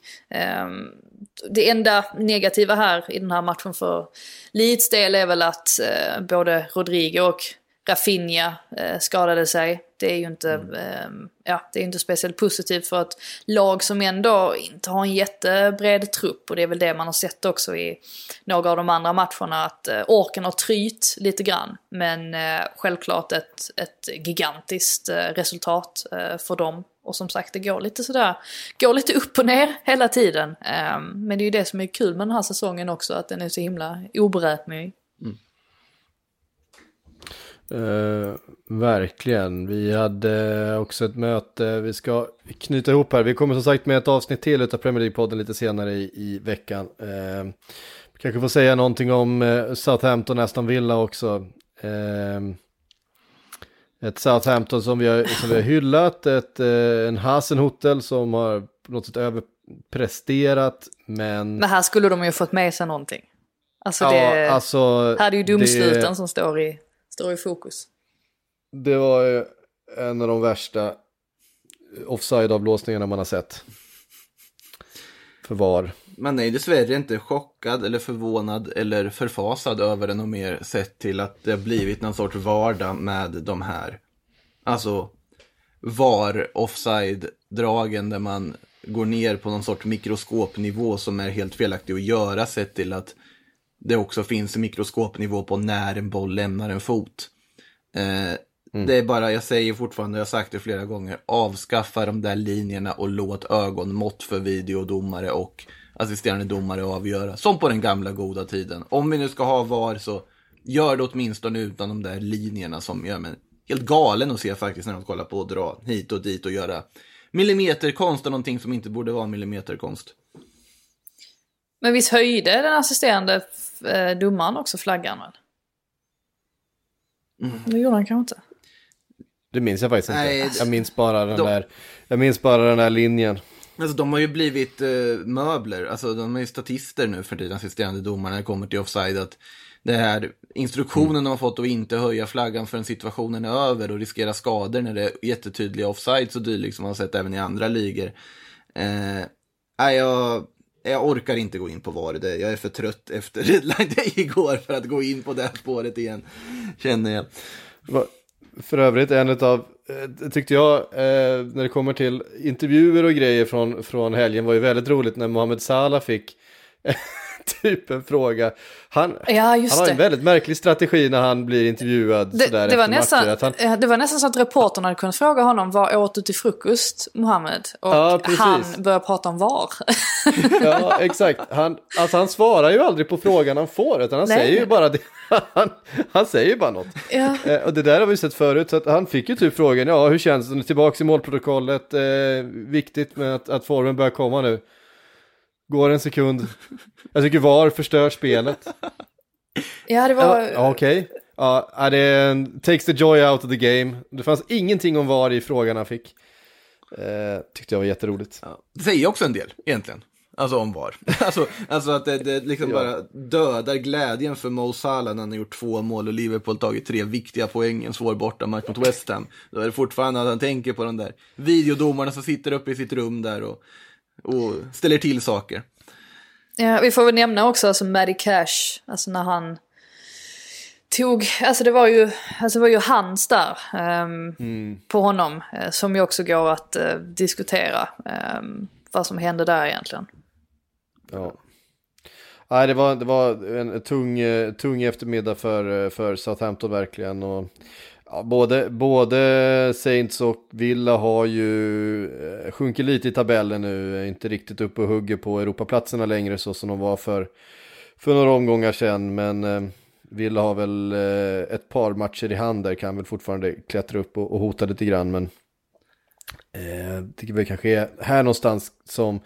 Det enda negativa här i den här matchen för Leeds del är väl att både Rodrigo och Rafinha uh, skadade sig. Det är ju inte, eh, ja, det är inte speciellt positivt för ett lag som ändå inte har en jättebred trupp. Och det är väl det man har sett också i några av de andra matcherna. Att eh, orken har tryt lite grann. Men eh, självklart ett, ett gigantiskt eh, resultat eh, för dem. Och som sagt, det går lite sådär, går lite upp och ner hela tiden. Ehm, men det är ju det som är kul med den här säsongen också, att den är så himla oberäknelig. Uh, verkligen. Vi hade också ett möte, vi ska knyta ihop här. Vi kommer som sagt med ett avsnitt till av Premier League-podden lite senare i, i veckan. Uh, kanske får säga någonting om uh, Southampton, Aston Villa också. Ett Southampton som vi har, som vi har hyllat, ett, en Hasenhotel som har på något sätt överpresterat, men... Men här skulle de ju fått med sig någonting. Alltså det... Ja, alltså, här är ju domsluten det... som står i står i fokus. Det var ju en av de värsta offside-avblåsningarna man har sett. För VAR. Man är dessvärre inte chockad eller förvånad eller förfasad över det något mer sett till att det har blivit någon sorts vardag med de här. Alltså VAR offside-dragen där man går ner på någon sorts mikroskopnivå som är helt felaktig att göra sett till att det också finns en mikroskopnivå på när en boll lämnar en fot. Eh, mm. Det är bara, jag säger fortfarande, jag har sagt det flera gånger, avskaffa de där linjerna och låt ögonmått för videodomare och assisterande domare avgöra. Som på den gamla goda tiden. Om vi nu ska ha VAR så gör det åtminstone utan de där linjerna som gör mig helt galen att se faktiskt när de kollar på att dra hit och dit och göra millimeterkonst av någonting som inte borde vara millimeterkonst. Men visst höjde den assisterande eh, domaren också flaggan väl? Mm. Det gjorde han kanske inte. Det minns jag faktiskt inte. Nej, jag minns bara den de... där, jag minns bara den där linjen. Alltså de har ju blivit uh, möbler, alltså de är ju statister nu för tiden, assisterande domare när det kommer till offside. Att det här instruktionen mm. de har fått att inte höja flaggan förrän situationen är över och riskera skador när det är jättetydliga offsides och dylikt som man har sett även i andra ligor. Eh, jag, jag orkar inte gå in på VAR. Jag är för trött efter Redline Day igår för att gå in på det här spåret igen. Känner jag. För övrigt en av, eh, tyckte jag, eh, när det kommer till intervjuer och grejer från, från helgen var ju väldigt roligt när Mohamed Salah fick typ en fråga. Han, ja, han har en väldigt märklig strategi när han blir intervjuad det, sådär det var nästan, han... Det var nästan så att reportern hade kunnat fråga honom vad åt du till frukost, Mohammed? Och ja, han började prata om var. ja, exakt. Han, alltså han svarar ju aldrig på frågan han får, utan han Nej. säger ju bara det. Han, han säger ju bara något. Ja. Eh, och det där har vi sett förut, så att han fick ju typ frågan, ja hur känns det, tillbaka i målprotokollet, eh, viktigt med att, att formen börjar komma nu. Går en sekund. Jag tycker VAR förstör spelet. Ja, det var... Ja, Okej. Okay. Ja, det takes the joy out of the game. Det fanns ingenting om VAR i frågan han fick. Eh, tyckte jag var jätteroligt. Ja. Det säger också en del, egentligen. Alltså om VAR. alltså, alltså att det, det liksom ja. bara dödar glädjen för Mo Salah när han har gjort två mål och Liverpool tagit tre viktiga poäng en svår bortamatch mot West Ham. Då är det fortfarande att han tänker på de där videodomarna som sitter uppe i sitt rum där och och ställer till saker. Ja, vi får väl nämna också alltså Maddie Cash, alltså när han tog, alltså det var ju, alltså det var ju hans där um, mm. på honom uh, som ju också går att uh, diskutera um, vad som hände där egentligen. Ja. Nej, det var, det var en tung, eh, tung eftermiddag för, för Southampton verkligen. Och Ja, både, både Saints och Villa har ju eh, sjunkit lite i tabellen nu, inte riktigt uppe och hugger på Europaplatserna längre så som de var för, för några omgångar sedan. Men eh, Villa har väl eh, ett par matcher i hand där, kan väl fortfarande klättra upp och, och hota lite grann. Men eh, tycker vi kanske är här någonstans som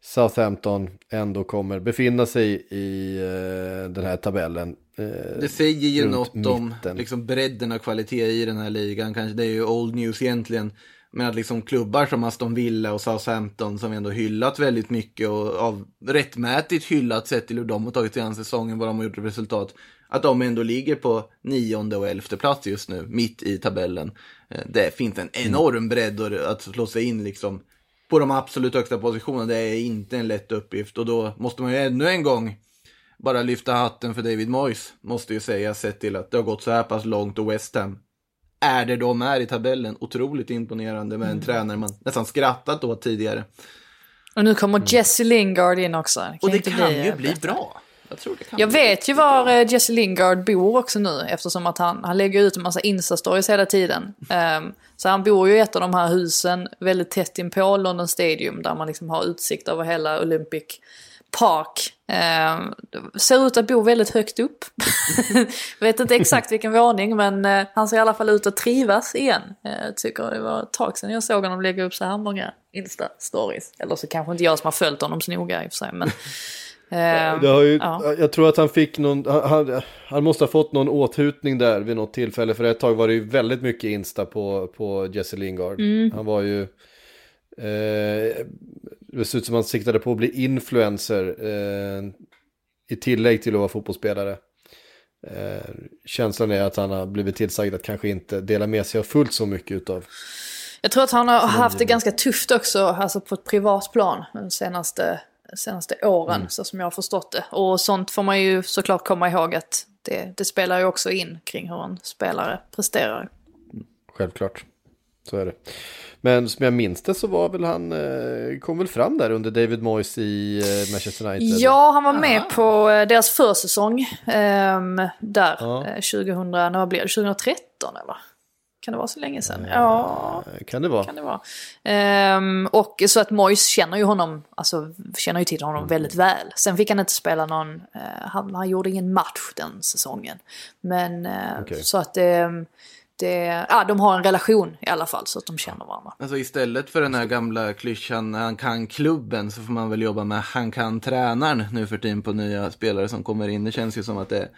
Southampton ändå kommer befinna sig i eh, den här tabellen. Eh, Det säger ju något om mitten. liksom, bredden av kvalitet i den här ligan. Kanske det är ju old news egentligen. Men att liksom klubbar som Aston Villa och Southampton som vi ändå hyllat väldigt mycket och av rättmätigt hyllat sett till hur de har tagit sig an säsongen, vad de har gjort resultat. Att de ändå ligger på nionde och elfte plats just nu, mitt i tabellen. Eh, Det finns en enorm bredd att slå sig in liksom på de absolut högsta positionerna. Det är inte en lätt uppgift och då måste man ju ännu en gång bara lyfta hatten för David Moyes, måste ju säga, sett till att det har gått så här pass långt och West Ham är det de är i tabellen. Otroligt imponerande med en tränare man nästan skrattat åt tidigare. Och nu kommer Jesse Lingard in också. Mm. Och det kan bli, ju bli bra. Jag tror det kan Jag vet ju var eh, Jesse Lingard bor också nu eftersom att han, han lägger ut en massa Insta-stories hela tiden. Ehm, så han bor ju i ett av de här husen väldigt tätt in på London Stadium där man liksom har utsikt över hela Olympic Park. Ehm, ser ut att bo väldigt högt upp. vet inte exakt vilken våning men eh, han ser i alla fall ut att trivas igen. Jag tycker det var ett tag sedan jag såg honom lägga upp så här många Insta-stories. Eller så kanske inte jag som har följt honom så noga i och för sig. Men, Det har ju, ja. Jag tror att han fick någon, han, han, måste ha fått någon åthutning där vid något tillfälle. För ett tag var det ju väldigt mycket Insta på, på Jesse Lingard. Mm. Han var ju, eh, det ser ut som han siktade på att bli influencer. Eh, I tillägg till att vara fotbollsspelare. Eh, känslan är att han har blivit tillsagd att kanske inte dela med sig av fullt så mycket utav. Jag tror att han har haft det ganska tufft också, alltså på ett privat plan de senaste, senaste åren, Mm. så som jag har förstått det. Och sånt får man ju såklart komma ihåg att det, det spelar ju också in kring hur en spelare presterar. Självklart. Så är det. Men som jag minns det så var väl han, eh, kom väl fram där under David Moyes i eh, Manchester United. Ja, han var med på eh, deras försäsong ehm, där, Ja. eh, 2000, när vad blir det, 2013 eller? Kan det vara så länge sedan? Ja, Eh, Kan det vara? kan det vara. Ehm, och så att Moyes känner ju honom, alltså känner ju till honom väldigt väl. Sen fick han inte spela någon, eh, han, han gjorde ingen match den säsongen. Men eh, Okej. så att det, det, ja de har en relation i alla fall så att de känner varandra. Alltså istället för den här gamla klyschan han kan klubben så får man väl jobba med han kan tränaren nu för tiden på nya spelare som kommer in. Det känns ju som att det,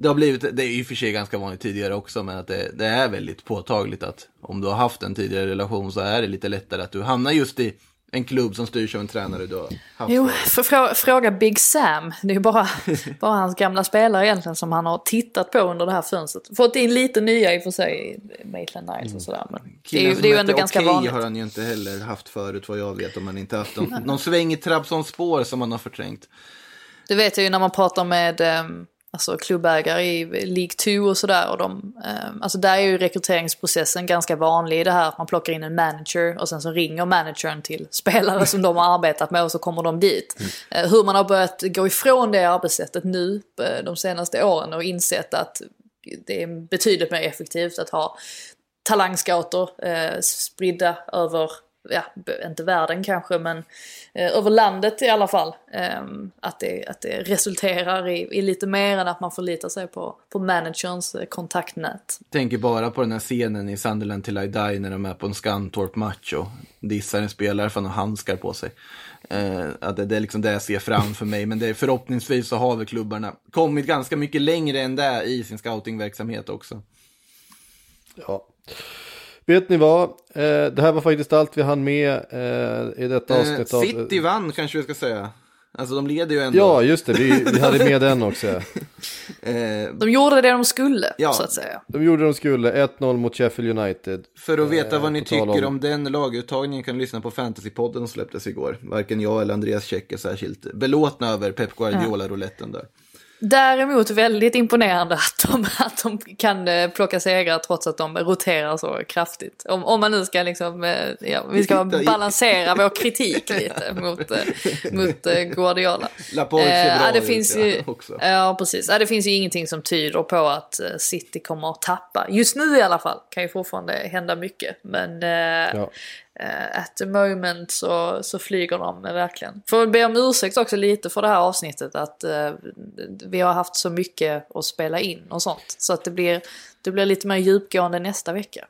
det har blivit, det är ju för sig ganska vanligt tidigare också, men att det, det är väldigt påtagligt att om du har haft en tidigare relation så är det lite lättare att du hamnar just i en klubb som styrs av en tränare du har haft. Jo, för frå, fråga Big Sam. Det är ju bara, bara hans gamla spelare egentligen som han har tittat på under det här fönstret. Fått in lite nya i och för sig, Maitland Niles och sådär. Men det är ju, det är ju ändå ganska Okej vanligt. har han ju inte heller haft förut vad jag vet om han inte haft någon, någon sväng i Trabzons spår som han har förträngt. Det vet jag ju när man pratar med ehm, alltså, klubbägare i League 2 och sådär. Och de, ehm, alltså där är ju rekryteringsprocessen ganska vanlig i det här att man plockar in en manager och sen så ringer managern till spelare som de har arbetat med och så kommer de dit. Eh, hur man har börjat gå ifrån det arbetssättet nu eh, de senaste åren och insett att det är betydligt mer effektivt att ha talangscouter eh, spridda över, ja, inte världen kanske, men eh, över landet i alla fall. Eh, att, det, att det resulterar i, i lite mer än att man förlitar sig på, på managerns eh, kontaktnät. Tänker bara på den här scenen i Sunderland till I Die när de är på en Scantorp-match och dissar en spelare för att han har handskar på sig. Eh, att det, det är liksom det jag ser framför mig, men det är, förhoppningsvis så har väl klubbarna kommit ganska mycket längre än det i sin scoutingverksamhet också. Ja. Vet ni vad? Eh, det här var faktiskt allt vi hann med eh, i detta Eh, avsnitt av... City vann kanske vi ska säga. Alltså de leder ju ändå. Ja, just det. Vi, vi hade med den också. Eh, De gjorde det de skulle, Ja. så att säga. De gjorde det de skulle. 1-0 mot Sheffield United. för att veta Eh, vad ni tycker om- om den laguttagningen kan du lyssna på Fantasypodden som släpptes igår. Varken jag eller Andreas Käck är särskilt belåtna över Pep Guardiola-rouletten där. Däremot väldigt imponerande att de, att de kan eh, plocka segrar trots att de roterar så kraftigt. Om, om man nu ska liksom, eh, ja, vi ska balansera vår kritik lite mot, eh, mot Guardiola. Laporte Eh, bra det ut, finns ju, också. ja, precis. Det finns ju ingenting som tyder på att City kommer att tappa. Just nu i alla fall kan ju fortfarande hända mycket. Men eh, Ja. Eh, at the moment så, så flyger de verkligen. Får be om ursäkt också lite för det här avsnittet att eh, vi har haft så mycket att spela in och sånt. Så att det blir, det blir lite mer djupgående nästa vecka.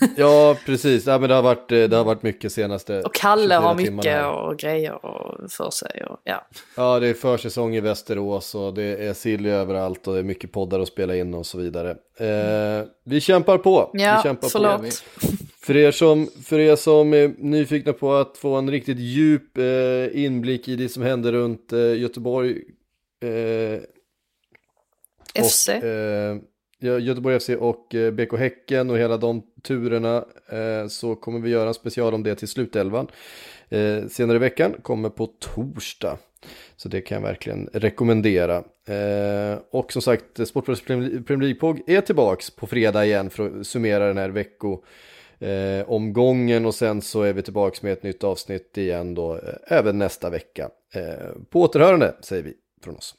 Ja, precis. Ja, men det, har varit, eh, det har varit mycket senaste Och Kalle 24 har mycket och grejer och för sig. Och, ja. Ja, det är försäsong i Västerås och det är sill överallt och det är mycket poddar att spela in och så vidare. Eh, vi kämpar på. vi Ja, kämpar På. För er, som, för er som är nyfikna på att få en riktigt djup eh, inblick i det som händer runt eh, Göteborg eh, FC. Och, eh, Göteborg FC och eh, BK Häcken och hela de turerna eh, så kommer vi göra en special om det till slutelvan. Senare i veckan kommer på torsdag. Så det kan jag verkligen rekommendera. Eh, och som sagt, Sportbladets Premier League-pogg är tillbaks på fredag igen för att summera den här vecko eh, omgången och sen så är vi tillbaka med ett nytt avsnitt igen då eh, även nästa vecka. Eh, på återhörande säger vi från oss.